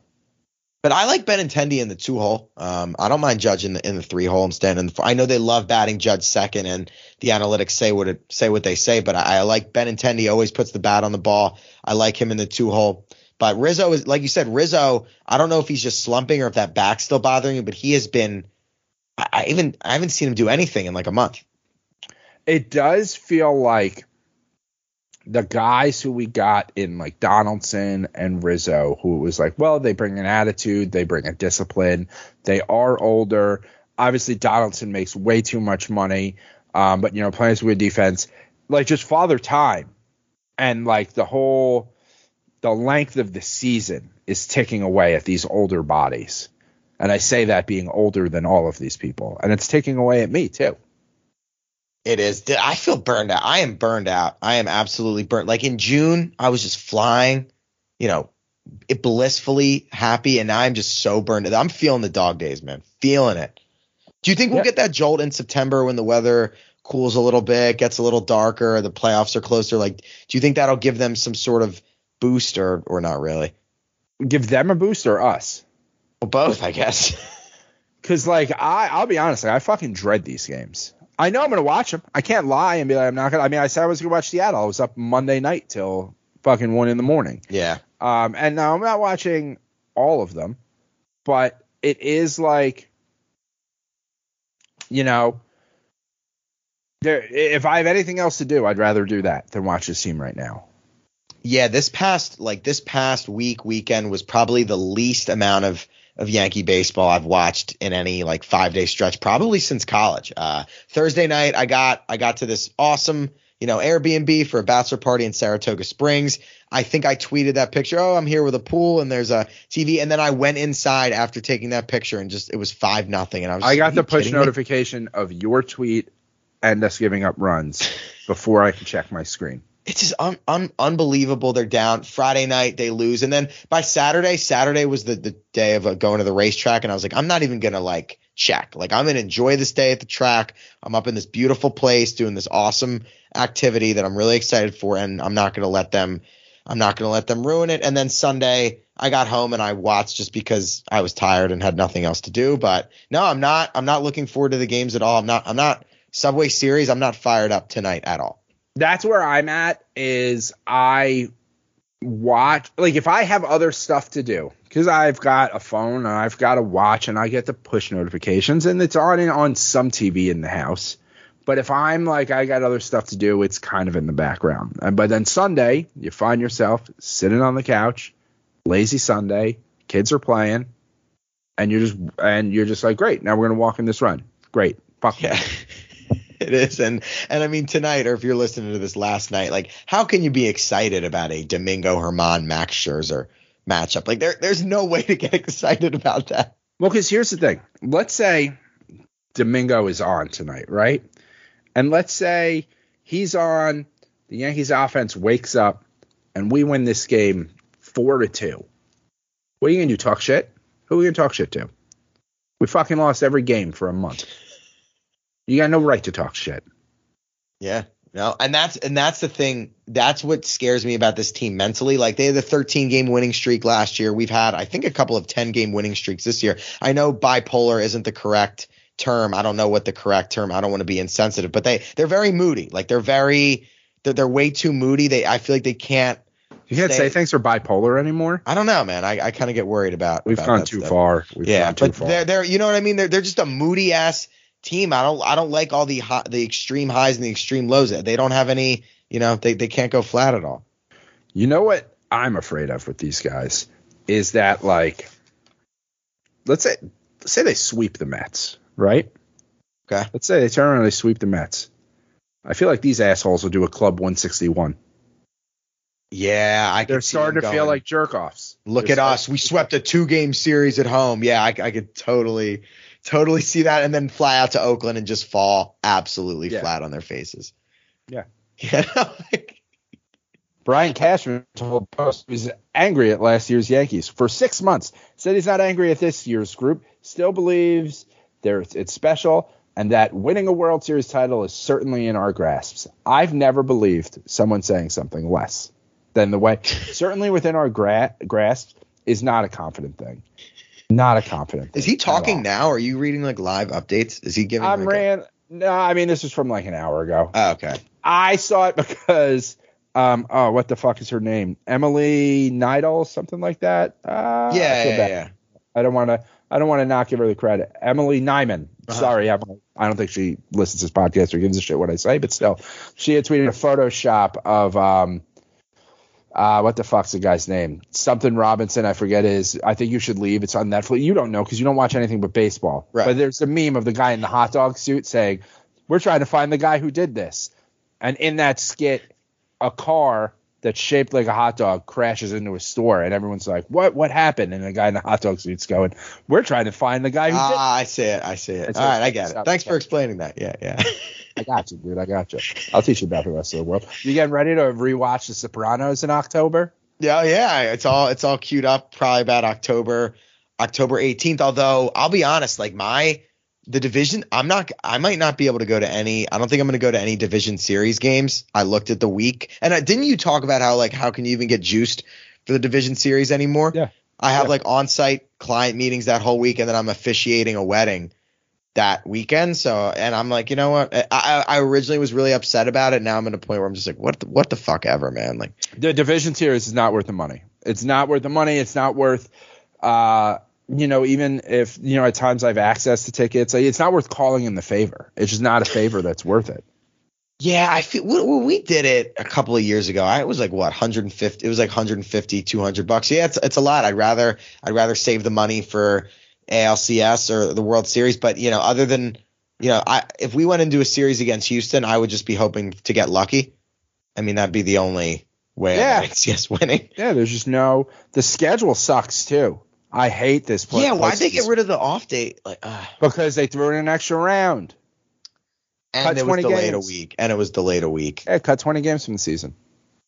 But I like Benintendi in the two hole. Um, I don't mind Judge in the in the three hole. I'm standing. I know they love batting Judge second, and the analytics say what it say what they say. But I, I like Benintendi. Always puts the bat on the ball. I like him in the two hole. But Rizzo is like you said. Rizzo. I don't know if he's just slumping or if that back's still bothering him. But he has been. I, I even I haven't seen him do anything in like a month. it does feel like the guys who we got in like Donaldson and Rizzo, who was like, well, they bring an attitude, they bring a discipline, they are older. Obviously, Donaldson makes way too much money, um, but you know, playing with defense, like just father time, and like the whole, the length of the season is ticking away at these older bodies, and I say that being older than all of these people, and it's ticking away at me too. It is. I feel burned out. I am burned out. I am absolutely burnt. Like in June, I was just flying, you know, it blissfully happy, and now I'm just so burned. out. I'm feeling the dog days, man. Feeling it. Do you think we'll Yeah. get that jolt in September when the weather cools a little bit, gets a little darker, the playoffs are closer? Like, do you think that'll give them some sort of boost, or or not really? Give them a boost or us? Well, both, I guess. (laughs) Cause like I, I'll be honest, like, I fucking dread these games. I know I'm gonna watch them. I can't lie and be like I'm not gonna. I mean, I said I was gonna watch Seattle. I was up Monday night till fucking one in the morning. yeah. Um, and now I'm not watching all of them, but it is like, you know, there. If I have anything else to do, I'd rather do that than watch this team right now. Yeah, this past like this past week weekend was probably the least amount of of Yankee baseball I've watched in any like five day stretch, probably since college. Uh, Thursday night, I got I got to this awesome you know Airbnb for a bachelor party in Saratoga Springs. I think I tweeted that picture. Oh, I'm here with a pool and there's a TV, and then I went inside after taking that picture and just it was five nothing, and I was. I got the push kidding me?" notification of your tweet and us giving up runs before I could check my screen. It's just un- un- unbelievable. They're down Friday night, they lose, and then by Saturday, Saturday was the the day of uh, going to the racetrack, and I was like, I'm not even gonna like check. Like I'm gonna enjoy this day at the track. I'm up in this beautiful place doing this awesome activity that I'm really excited for, and I'm not gonna let them. I'm not gonna let them ruin it. And then Sunday, I got home and I watched just because I was tired and had nothing else to do. But no, I'm not. I'm not looking forward to the games at all. I'm not. I'm not. Subway Series. I'm not fired up tonight at all. That's where I'm at. Is I watch like if I have other stuff to do because I've got a phone and I've got a watch and I get the push notifications and it's on and on some TV in the house. But if I'm like I got other stuff to do, it's kind of in the background. And but then Sunday, you find yourself sitting on the couch, lazy Sunday, kids are playing, and you're just and you're just like, great, now we're gonna walk in this run. Great, fuck Yeah. (laughs) it is. And and I mean tonight, or if you're listening to this last night, like how can you be excited about a Domingo German Max Scherzer matchup? Like there there's no way to get (laughs) excited about that. Well, because here's the thing. Let's say Domingo is on tonight, right? And let's say he's on, the Yankees offense wakes up, and we win this game four to two. What are you gonna do? Talk shit? Who are we gonna talk shit to? We fucking lost every game for a month. You got no right to talk shit. Yeah. No, and that's and that's the thing. That's what scares me about this team mentally. Like they had a 13 game winning streak last year. We've had, I think, a couple of 10 game winning streaks this year. I know bipolar isn't the correct term. I don't know what the correct term. I don't want to be insensitive, but they they're very moody. Like they're very they're, they're way too moody. They I feel like they can't. You can't say things are bipolar anymore. I don't know, man. I, I kind of get worried about. We've about gone too stuff. far. We've yeah, gone too but far. they're they're you know what I mean. They're they're just a moody ass team. I don't I don't like all the high, the extreme highs and the extreme lows. They don't have any. You know, they they can't go flat at all. You know what I'm afraid of with these guys is that like let's say let's say they sweep the Mets, right? Okay. Let's say they turn around and they sweep the Mets. I feel like these assholes will do a club 161. Yeah, I. They're see starting to feel like jerk offs. Look at us. We swept a two game series at home. Yeah, I, I could totally, totally see that, and then fly out to Oakland and just fall absolutely Yeah. flat on their faces. Yeah. (laughs) Yeah. like- Brian Cashman told Post he was angry at last year's Yankees for six months. Said he's not angry at this year's group. Still believes there it's special and that winning a World Series title is certainly in our grasps. I've never believed someone saying something less than the way (laughs) certainly within our gra- grasp is not a confident thing. Not a confident. Is he talking now? Are you reading like live updates? Is he giving? I'm like a- ran. No, I mean this was from like an hour ago. oh, okay. I saw it because um oh what the fuck is her name? Emily Nidal, something like that. Uh, I yeah, feel yeah, yeah. I don't want to. I don't want to not give her the credit. Emily Nyman. Uh-huh. Sorry, Emily. I don't think she listens to this podcast or gives a shit what I say, but still, she had tweeted a Photoshop of um, uh, what the fuck's the guy's name? Something Robinson. I forget his. I think you should leave. It's on Netflix. You don't know because you don't watch anything but baseball. Right. But there's a meme of the guy in the hot dog suit saying, "We're trying to find the guy who did this," and in that skit, a car that's shaped like a hot dog crashes into a store, and everyone's like, "What? What happened?" And the guy in the hot dog suit's going, "We're trying to find the guy who did." Ah, I see it. I see it. All I get it. Thanks for explaining that. Yeah, yeah. (laughs) I got you, dude. I got you. I'll teach you about the rest of the world. You getting ready to rewatch The Sopranos in October? Yeah, yeah, it's all it's all queued up probably about October October 18th. Although I'll be honest, like my the division, I'm not I might not be able to go to any. I don't think I'm going to go to any division series games. I looked at the week, and uh, didn't you talk about how like how can you even get juiced for the division series anymore? Yeah. I have Yeah. like on-site client meetings that whole week, and then I'm officiating a wedding that weekend. So, and I'm like, you know what? I, I, originally was really upset about it. Now I'm at a point where I'm just like, what the, what the fuck ever, man? Like, The division series is not worth the money. It's not worth the money. It's not worth, uh, you know, even if you know at times I've access to tickets, like, it's not worth calling in the favor. It's just not a favor that's worth it. Yeah, I feel when we did it a couple of years ago. I was like what 150. It was like 150, 200 bucks. Yeah, it's it's a lot. I'd rather I'd rather save the money for ALCS or the World Series. But you know, other than you know, I if we went into a series against Houston, I would just be hoping to get lucky. I mean, that'd be the only way Yeah. (laughs) See winning. Yeah, there's just no. The schedule sucks too. I hate this. play- yeah, why'd they get rid of the off date? Like, uh, Because they threw in an extra round. Cut and it was 20 delayed games. a week, and it was delayed a week. Yeah, cut 20 games from the season.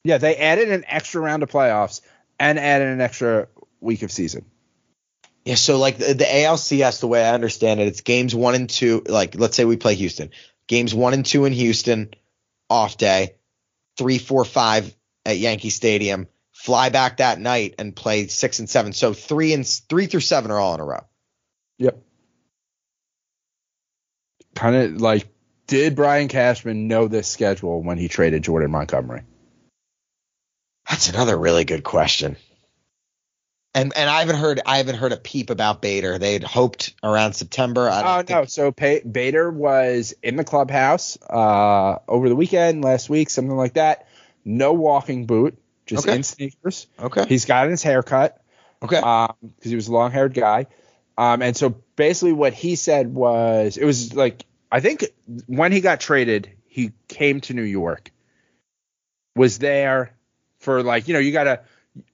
Yeah, they added an extra round of playoffs and added an extra week of season. Yeah, so like the, the ALCS, the way I understand it, it's games one and two. Like, let's say we play Houston, games one and two in Houston, off day, three, four, five at Yankee Stadium, fly back that night and play six and seven. So three and three through seven are all in a row. Yep. Kind of like, did Brian Cashman know this schedule when he traded Jordan Montgomery? That's another really good question. And and I haven't heard I haven't heard a peep about Bader. They had hoped around September. I Oh think, no! So pa- Bader was in the clubhouse uh, over the weekend, last week, something like that. No walking boot, just Okay. in sneakers. Okay. He's got his haircut Okay. because he was a long haired guy. Um, and so basically, what he said was, it was like I think when he got traded, he came to New York, was there for like you know you gotta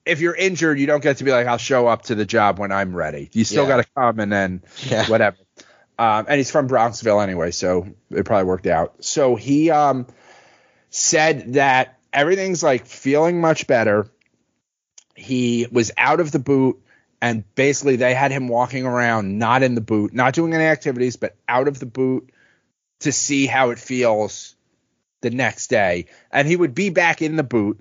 if you're injured, you don't get to be like I'll show up to the job when I'm ready. You still Yeah. got to come and then Yeah. whatever. Um, and he's from Bronxville anyway, so it probably worked out. So he um, said that everything's like feeling much better. He was out of the boot, and basically they had him walking around, not in the boot, not doing any activities, but out of the boot to see how it feels the next day. And he would be back in the boot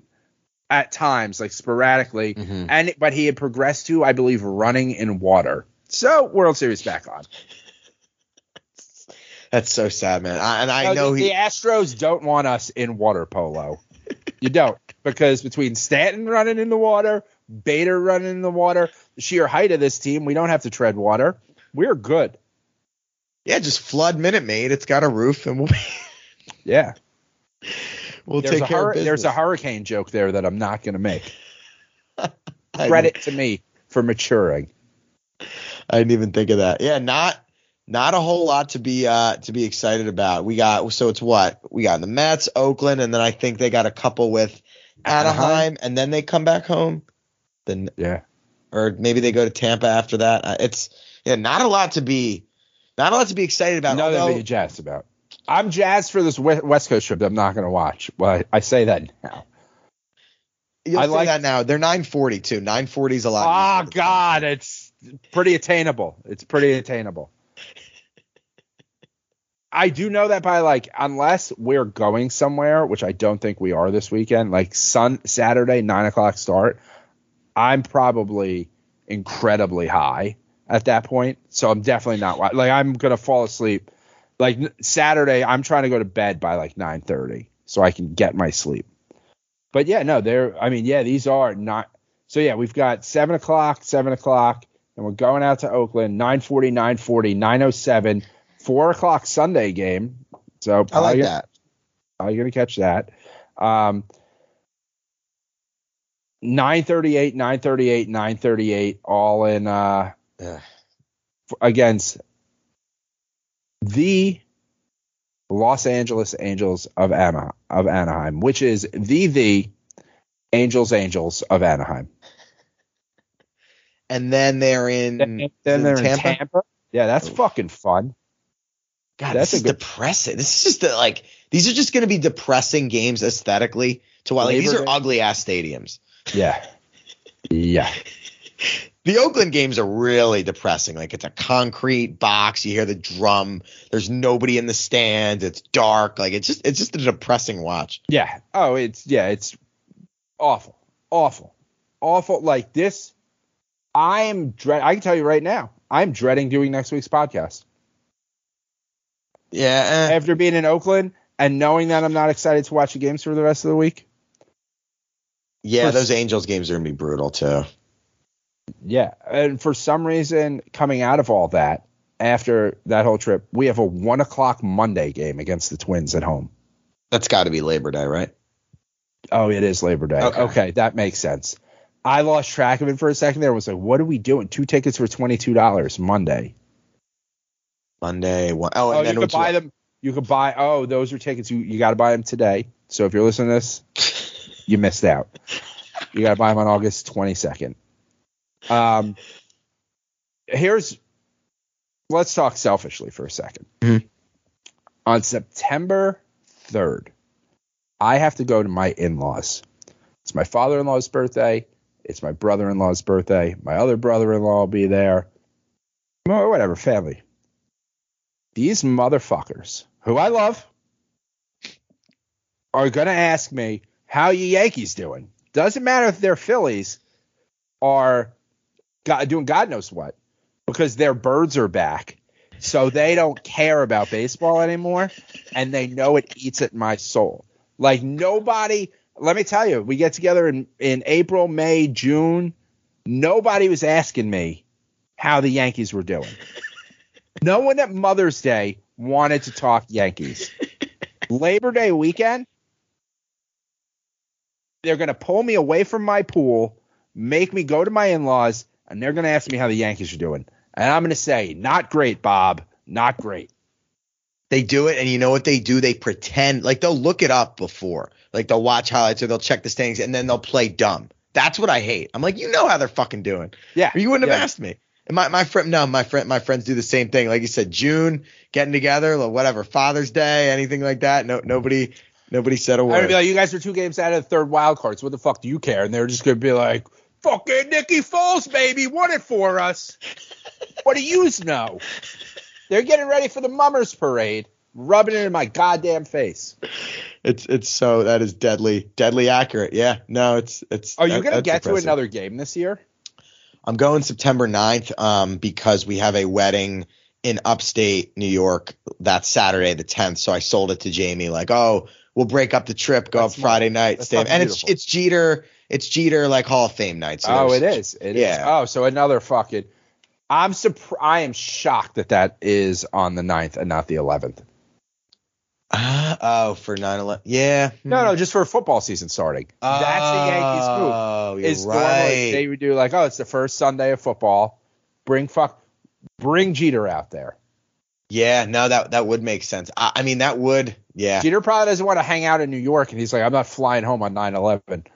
at times, like sporadically. Mhm. And but he had progressed to, I believe, running in water. So World Series back on. (laughs) That's so sad, man. I, and I No, know the, he. the Astros don't want us in water polo. you don't because between Stanton running in the water, Bader running in the water, the sheer height of this team, we don't have to tread water. We're good. Yeah, just flood Minute Maid. It's got a roof, and we'll be. Yeah. We'll There's take a, care hur- there's a hurricane joke there that I'm not going to make. (laughs) Credit to me for maturing. I didn't even think of that. Yeah, not not a whole lot to be uh to be excited about. We got so it's what we got the Mets, Oakland, and then I think they got a couple with Anaheim, Anaheim. and then they come back home. Then Yeah. or maybe they go to Tampa after that. Uh, It's yeah, not a lot to be not a lot to be excited about. Nothing to be jazzed about. I'm jazzed for this West Coast trip that I'm not going to watch. Well, I, say that now. You'll I say like- that now. They're 940 too. 940 is a lot. Ah, to God, it's pretty attainable. It's pretty attainable. I do know that by like, unless we're going somewhere, which I don't think we are this weekend, like Sun Saturday nine o'clock start, I'm probably incredibly high at that point. So I'm definitely not like I'm gonna fall asleep. Like Saturday, I'm trying to go to bed by like nine thirty so I can get my sleep. But yeah, no, they're. I mean, yeah, these are not. So yeah, we've got seven o'clock, seven o'clock, and we're going out to Oakland. 940, 940, 907, four o'clock Sunday game. So I like probably- that. Probably gonna catch that. Um, 938, 938, 938, all in uh Ugh. against the Los Angeles Angels of Ana of Anaheim, which is the the Angels Angels of Anaheim. And then they're in. Then, then they're Tampa? in Tampa. Yeah, that's Oof. fucking fun. God, That's this is good- depressing. This is just the, like these are just going to be depressing games aesthetically. To what like these are ugly ass stadiums. Yeah. (laughs) Yeah. The Oakland games are really depressing. Like it's a concrete box. You hear the drum. There's nobody in the stands. It's dark. Like it's just it's just a depressing watch. Yeah. Oh, it's yeah, it's awful. Awful. Awful. Like this I am dread I can tell you right now, I'm dreading doing next week's podcast. Yeah. eh. After being in Oakland and knowing that I'm not excited to watch the games for the rest of the week. yeah. for- Those Angels games are gonna be brutal too. Yeah. And for some reason, coming out of all that, after that whole trip, we have a one o'clock Monday game against the Twins at home. That's got to be Labor Day, right? Oh, it is Labor Day. Okay. Okay. that makes sense. I lost track of it for a second there. I was like, what are we doing? Two tickets for twenty two dollars Monday. Monday. One, oh, Oh, and you then could what's- buy them. You could buy. Oh, those are tickets. You you got to buy them today. So if you're listening to this, (laughs) you missed out. You got to buy them on August 22nd. Um, here's. Let's talk selfishly for a 2nd Mhm. On September 3rd, I have to go to my in-laws. It's my father-in-law's birthday. It's my brother-in-law's birthday. My other brother-in-law will be there. Or whatever, family these motherfuckers, who I love, are going to ask me, how you Yankees doing? Doesn't matter if they're Phillies are God, doing God knows what, because their birds are back. So they don't care about baseball anymore, and they know it eats at my soul. Like nobody, let me tell you, we get together in, in April, May, June. Nobody was asking me how the Yankees were doing. No one at Mother's Day wanted to talk Yankees. Labor Day weekend, they're going to pull me away from my pool, make me go to my in laws, and they're going to ask me how the Yankees are doing. And I'm going to say, not great, Bob. Not great. They do it, and you know what they do? They pretend like they'll look it up before, like they'll watch highlights or they'll check the standings, and then they'll play dumb. That's what I hate. I'm like, you know how they're fucking doing. Yeah. Or you wouldn't have asked me. And my my friend, no, my friend, my friends do the same thing. Like you said, June getting together, whatever, Father's Day, anything like that. No, nobody, nobody said a word. to be like, you guys are two games out of the third wild card. So what the fuck do you care? And they're just going to be like, fucking Nikki Foles, baby, won it for us. what do yous know? They're getting ready for the Mummers Parade, rubbing it in my goddamn face. it's it's so that is deadly, deadly accurate. Yeah, no, it's it's. Are you that- going to that's get to another game this year? I'm going September 9th um, because we have a wedding in upstate New York that Saturday, the 10th. So I sold it to Jamie, like, oh, we'll break up the trip, go That's up Friday night, stay. And it's it's Jeter, it's Jeter like Hall of Fame night. So oh, it is. It is. yeah. Oh, so another fucking. I'm surprised. I am shocked that that is on the 9th and not the 11th. Ah, oh, for 9/11. Yeah. No, no, just for football season starting. That's the Yankees move. Oh, you're is right. they would do like, oh, it's the first Sunday of football. Bring fuck, bring Jeter out there. yeah, no, that that would make sense. I, I mean, that would. Yeah. Jeter probably doesn't want to hang out in New York, and he's like, I'm not flying home on 9/11.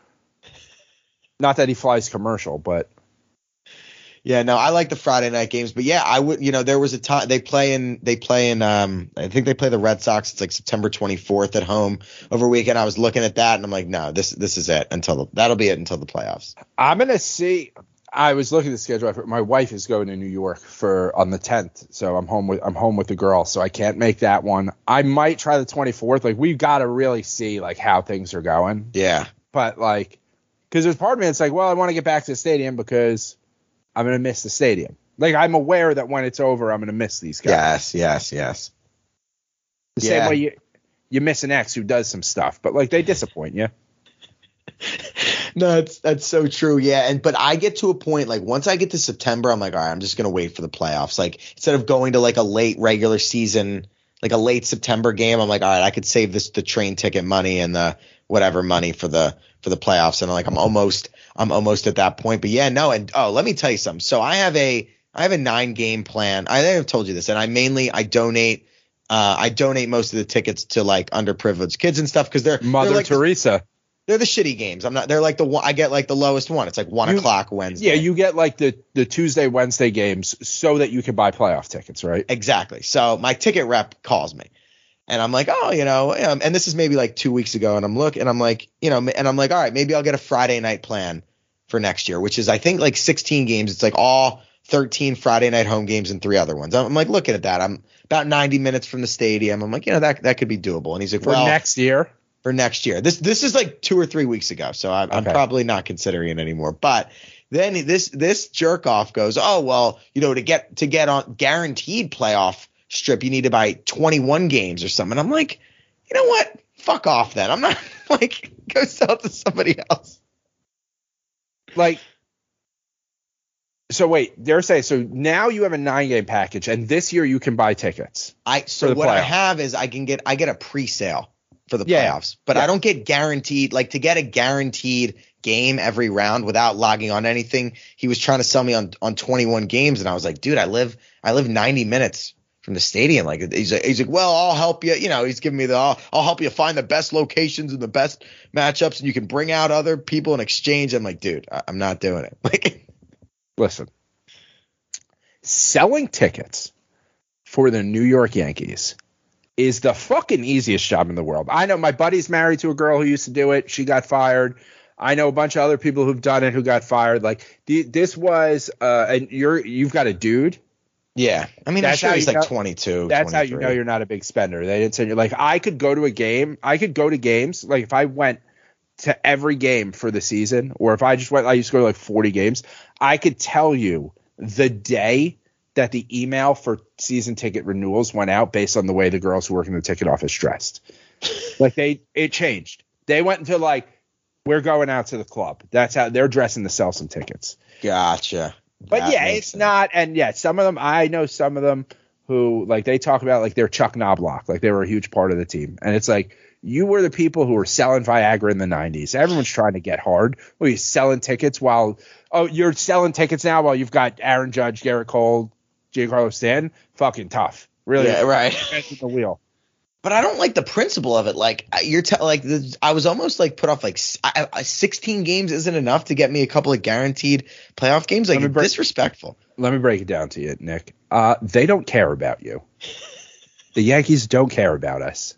Not that he flies commercial, but Yeah, no, I like the Friday night games, but yeah, I would. You know, there was a time they play in they play in. Um, I think they play the Red Sox. It's like September 24th at home over weekend. I was looking at that and I'm like, no, this this is it until the, that'll be it until the playoffs. I'm gonna see. I was looking at the schedule. My wife is going to New York for on the 10th, so I'm home with I'm home with the girl, so I can't make that one. I might try the 24th. Like we've got to really see like how things are going. Yeah, but like because there's part of me that's like well i want to get back to the stadium because i'm going to miss the stadium like i'm aware that when it's over i'm going to miss these guys yes, yes, yes. the yeah. same way you you miss an ex who does some stuff but like they disappoint you (laughs) No, that's that's so true. Yeah, and but I get to a point like once I get to September, I'm like, all right, I'm just gonna wait for the playoffs. Like instead of going to like a late regular season, like a late September game, I'm like, all right, I could save this the train ticket money and the whatever money for the for the playoffs. And I'm like, I'm almost I'm almost at that point. But yeah, no, and oh, let me tell you something. So I have a I have a nine game plan. I think I've told you this, and I mainly I donate. Uh, I donate most of the tickets to like underprivileged kids and stuff because they're mother they're like the- teresa they're the shitty games. I'm not. They're like the one. I get like the lowest one. It's like one You- o'clock Wednesday. yeah you get like the the tuesday wednesday games so that you can buy playoff tickets right exactly. So my ticket rep calls me, and I'm like, oh, you know, um, and this is maybe like two weeks ago, and I'm look, and I'm like, you know, and I'm like, all right, maybe I'll get a Friday night plan for next year, which is I think like 16 games. It's like all 13 Friday night home games and three other ones. I'm, I'm like looking at that. I'm about 90 minutes from the stadium. I'm like, you know, that that could be doable. And he's like, for well, next year for next year. This this is like two or three weeks ago, so I'm, I'm probably not considering it anymore. But then this this jerk off goes, oh well, you know, to get to get on guaranteed playoff strip, you need to buy 21 games or something. I'm like, you know what? Fuck off then. I'm not (laughs) like go sell it to somebody else. like so wait they're saying so now you have a nine game package and this year you can buy tickets I so what I have is I can get I get a pre-sale. for the Yeah. playoffs, but Yeah. I don't get guaranteed like to get a guaranteed game every round without logging on anything. He was trying to sell me on on 21 games, and I was like, dude, I live I live 90 minutes from the stadium. Like he's like, he's like, well, I'll help you. You know, he's giving me the I'll, I'll help you find the best locations and the best matchups, and you can bring out other people in exchange. I'm like, dude, I, I'm not doing it. (laughs) Like, Listen, selling tickets for the New York Yankees is the fucking easiest job in the world. I know my buddy's married to a girl who used to do it. She got fired. I know a bunch of other people who've done it who got fired. Like this was, uh, and you're you've got a dude. Yeah, I mean, I'm That's sure how he's like know- 22. That's how you know you're not a big spender. They didn't say you're like I could go to a game. I could go to games. Like if I went to every game for the season, or if I just went, I used to go to like 40 games. I could tell you the day that the email for season ticket renewals went out based on the way the girls who work in the ticket office dressed. (laughs) like they, it changed. They went into like, we're going out to the club. That's how they're dressing to sell some tickets. Gotcha. But That yeah, it's sense. not. And yeah, some of them I know some of them who like they talk about like they're Chuck Knoblauch, like they were a huge part of the team. And it's like you were the people who were selling Viagra in the '90s. Everyone's trying to get hard. Well, you're selling tickets while oh you're selling tickets now while you've got Aaron Judge, Gerrit Cole, Giancarlo Stanton. Fucking tough, really. Yeah, right. (laughs) The wheel. But I don't like the principle of it. Like you're like the, I was almost like put off. Like I, I- 16 games isn't enough to get me a couple of guaranteed playoff games. Like break- disrespectful. Let me break it down to you, Nick. Uh, they don't care about you. (laughs) The Yankees don't care about us.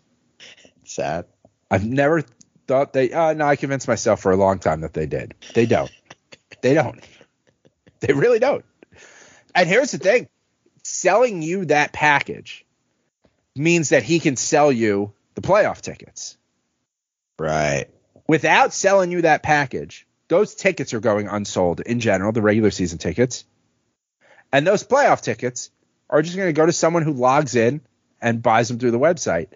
Sad. I've never thought they. Uh, no, I convinced myself for a long time that they did. They don't. they don't. They really don't. And here's the thing: selling you that package means that he can sell you the playoff tickets. Right. Without selling you that package, those tickets are going unsold in general, the regular season tickets. And those playoff tickets are just going to go to someone who logs in and buys them through the website.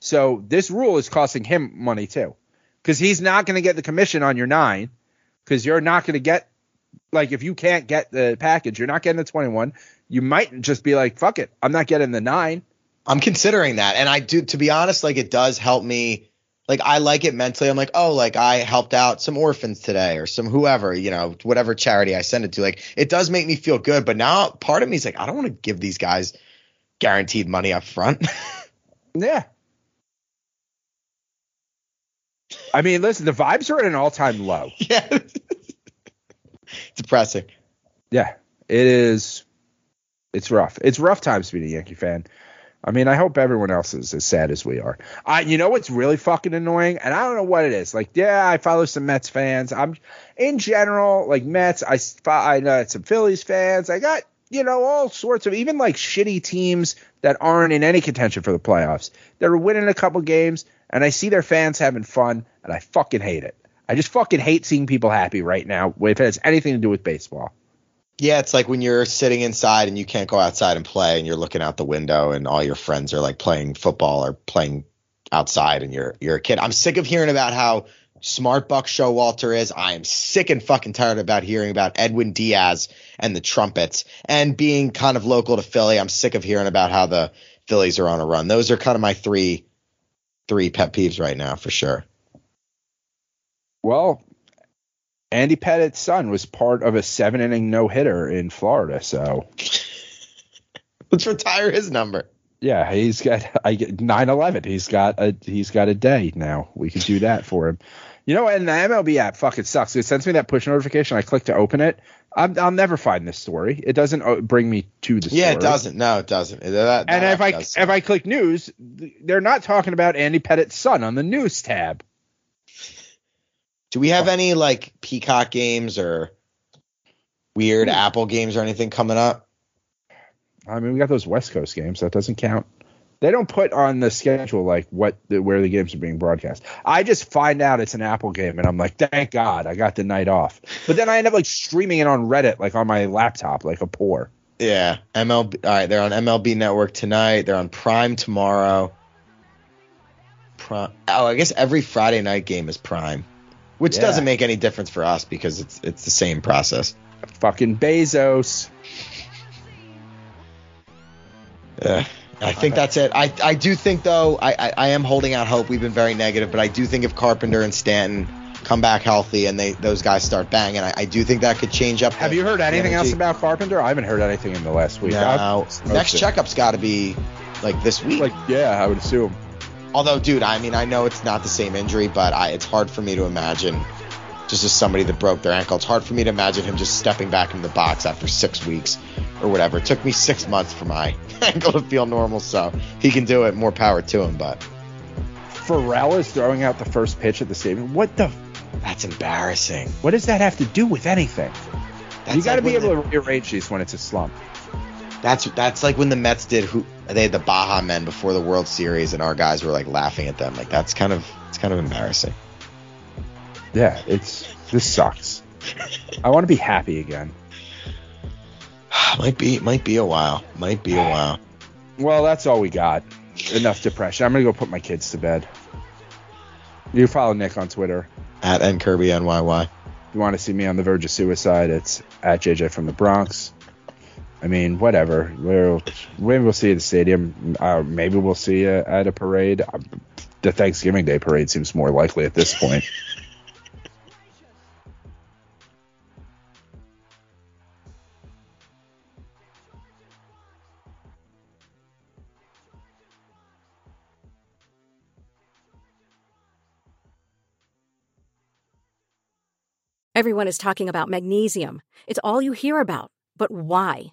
So this rule is costing him money too. Because he's not going to get the commission on your nine. Because you're not going to get, like, if you can't get the package, you're not getting the 21. You might just be like, fuck it, I'm not getting the nine. I'm considering that, and I do. To be honest, like it does help me. Like I like it mentally. I'm like, oh, like I helped out some orphans today, or some whoever, you know, whatever charity I send it to. Like it does make me feel good. But now part of me is like, I don't want to give these guys guaranteed money up front. (laughs) Yeah. I mean, listen, the vibes are at an all time low. (laughs) yeah. (laughs) Depressing. Yeah, it is. It's rough. It's rough times being a Yankee fan. I mean, I hope everyone else is as sad as we are. I, you know what's really fucking annoying, and I don't know what it is. Like, yeah, I follow some Mets fans. I'm in general like Mets. I I know some Phillies fans. I got you know all sorts of even like shitty teams that aren't in any contention for the playoffs. They're winning a couple games, and I see their fans having fun, and I fucking hate it. I just fucking hate seeing people happy right now if it has anything to do with baseball. Yeah, it's like when you're sitting inside and you can't go outside and play, and you're looking out the window, and all your friends are like playing football or playing outside, and you're you're a kid. I'm sick of hearing about how smart Buck Showalter is. I am sick and fucking tired about hearing about Edwin Diaz and the trumpets, and being kind of local to Philly. I'm sick of hearing about how the Phillies are on a run. Those are kind of my three three pet peeves right now for sure. Well, Andy Pettitte's son was part of a seven inning no hitter in Florida. So (laughs) Let's retire his number. yeah, he's got I get 9-11. He's got a he's got a day now. We could do that for him. You know, and the MLB app fucking sucks. It sends me that push notification. I click to open it. I'm, I'll never find this story. It doesn't uh, bring me to the story. Yeah, it doesn't. No, it doesn't. That- that And if I if I click news, they're not talking about Andy Pettitte's son on the news tab. Do we have any like Peacock games or weird Hmm. Apple games or anything coming up? I mean, we got those West Coast games. That doesn't count. They don't put on the schedule like what the, where the games are being broadcast. I just find out it's an Apple game, and I'm like, thank God I got the night off. But then I end up like streaming it on Reddit, like on my laptop, like a poor. Yeah, MLB. All right, they're on MLB Network tonight. They're on Prime tomorrow. Prime. Oh, I guess every Friday night game is Prime, which Yeah. doesn't make any difference for us because it's it's the same process. Fucking Bezos. Ugh. I think that's it. I, I do think though I, I, I am holding out hope. We've been very negative, but I do think if Carpenter and Stanton come back healthy and they those guys start banging, I, I do think that could change up. Have the- you heard anything else about Carpenter? I haven't heard anything in the last week. No. Next checkup's got to be like this week. Like, yeah, I would assume. Although, dude, I mean, I know it's not the same injury, but I, it's hard for me to imagine. Just as somebody that broke their ankle, it's hard for me to imagine him just stepping back in the box after six weeks or whatever. It took me six months for my (laughs) ankle to feel normal, so he can do it. More power to him, but Pharrell is throwing out the first pitch at the stadium. What the? that's embarrassing. What does that have to do with anything? That's you got to like be able to rearrange these when it's a slump. That's that's like when the Mets did who they had the Baha Men before the World Series, and our guys were like laughing at them. Like that's kind of it's kind of embarrassing. Yeah, it's this sucks. I want to be happy again. (sighs) might be might be a while. Might be a while. Well, that's all we got. Enough depression. I'm gonna go put my kids to bed. You follow Nick on Twitter. At N Kirby NYY. If you want to see me on the verge of suicide, it's at JJ from the Bronx. I mean, whatever. We'll, maybe we'll see you at the stadium. Uh, maybe we'll see you at a parade. Uh, The Thanksgiving Day parade seems more likely at this point. (laughs) Everyone is talking about magnesium. It's all you hear about. But why?